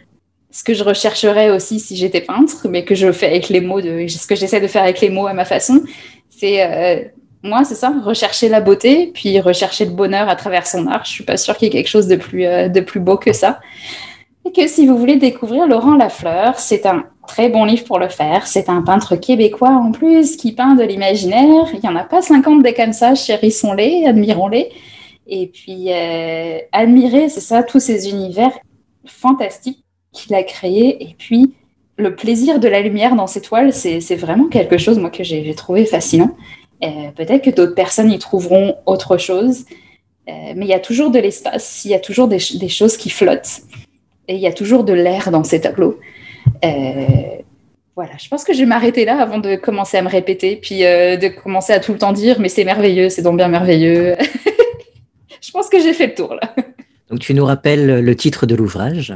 ce que je rechercherais aussi si j'étais peintre, mais que je fais avec les mots, de, ce que j'essaie de faire avec les mots à ma façon. C'est euh, moi, c'est ça, rechercher la beauté, puis rechercher le bonheur à travers son art. Je suis pas sûre qu'il y ait quelque chose de plus, euh, de plus beau que ça. Et que si vous voulez découvrir Laurent Lafleur, c'est un très bon livre pour le faire. C'est un peintre québécois en plus qui peint de l'imaginaire. Il n'y en a pas 50 des comme ça, chérissons-les, admirons-les. Et puis, euh, admirer, c'est ça, tous ces univers fantastiques qu'il a créés. Et puis, le plaisir de la lumière dans ces toiles, c'est vraiment quelque chose, moi, que j'ai trouvé fascinant. Euh, peut-être que d'autres personnes y trouveront autre chose, euh, mais il y a toujours de l'espace, il y a toujours des, choses qui flottent, et il y a toujours de l'air dans ces tableaux. Euh, voilà, je pense que je vais m'arrêter là avant de commencer à me répéter, puis de commencer à tout le temps dire, mais c'est merveilleux, c'est donc bien merveilleux. <laughs> je pense que j'ai fait le tour là. Donc tu nous rappelles le titre de l'ouvrage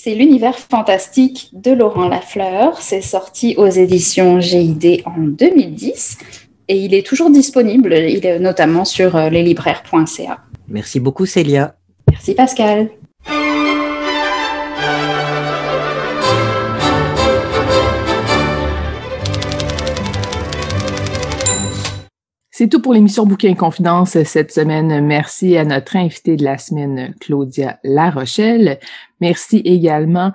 c'est l'univers fantastique de Laurent Lafleur. C'est sorti aux éditions GID en 2010 et il est toujours disponible. Il est notamment sur euh, leslibraires.ca. Merci beaucoup Célia. Merci Pascal. C'est tout pour l'émission Bouquin Confidence cette semaine. Merci à notre invité de la semaine, Claudia Larochelle. Merci également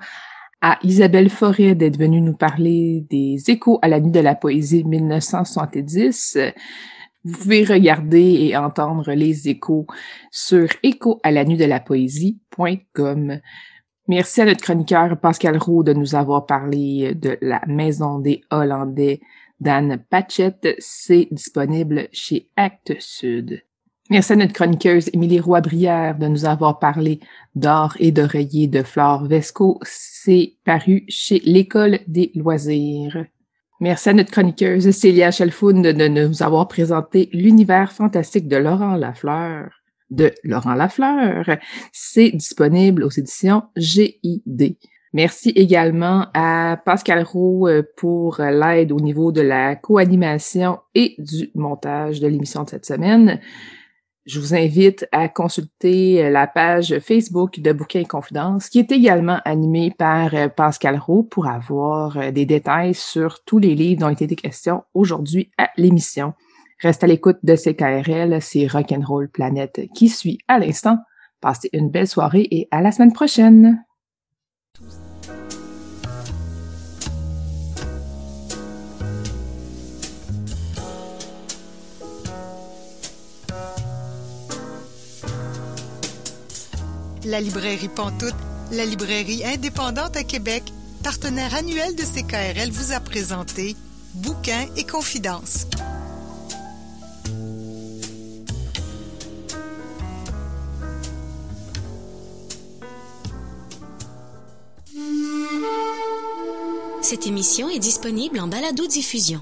à Isabelle Forêt d'être venue nous parler des échos à la nuit de la poésie 1970. Vous pouvez regarder et entendre les échos sur écho à la nuit de la poésie.com. Merci à notre chroniqueur Pascal Roux de nous avoir parlé de la Maison des Hollandais d'Anne Patchett. C'est disponible chez Actes Sud. Merci à notre chroniqueuse Émilie Roy-Brière de nous avoir parlé d'or et d'oreiller de Flore Vesco. C'est paru chez l'École des loisirs. Merci à notre chroniqueuse Célia Chalfoun de nous avoir présenté l'univers fantastique de Laurent Lafleur. De Laurent Lafleur. C'est disponible aux éditions GID. Merci également à Pascal Roux euh, pour l'aide au niveau de la co-animation et du montage de l'émission de cette semaine. Je vous invite à consulter la page Facebook de Bouquin et Confidence, qui est également animée par euh, Pascal Roux pour avoir euh, des détails sur tous les livres dont il été question aujourd'hui à l'émission. Reste à l'écoute de CKRL, c'est Rock'n'Roll Planète qui suit à l'instant. Passez une belle soirée et à la semaine prochaine. La librairie Pantoute, la librairie indépendante à Québec, partenaire annuel de CKRL, vous a présenté Bouquins et Confidences. Cette émission est disponible en balado-diffusion.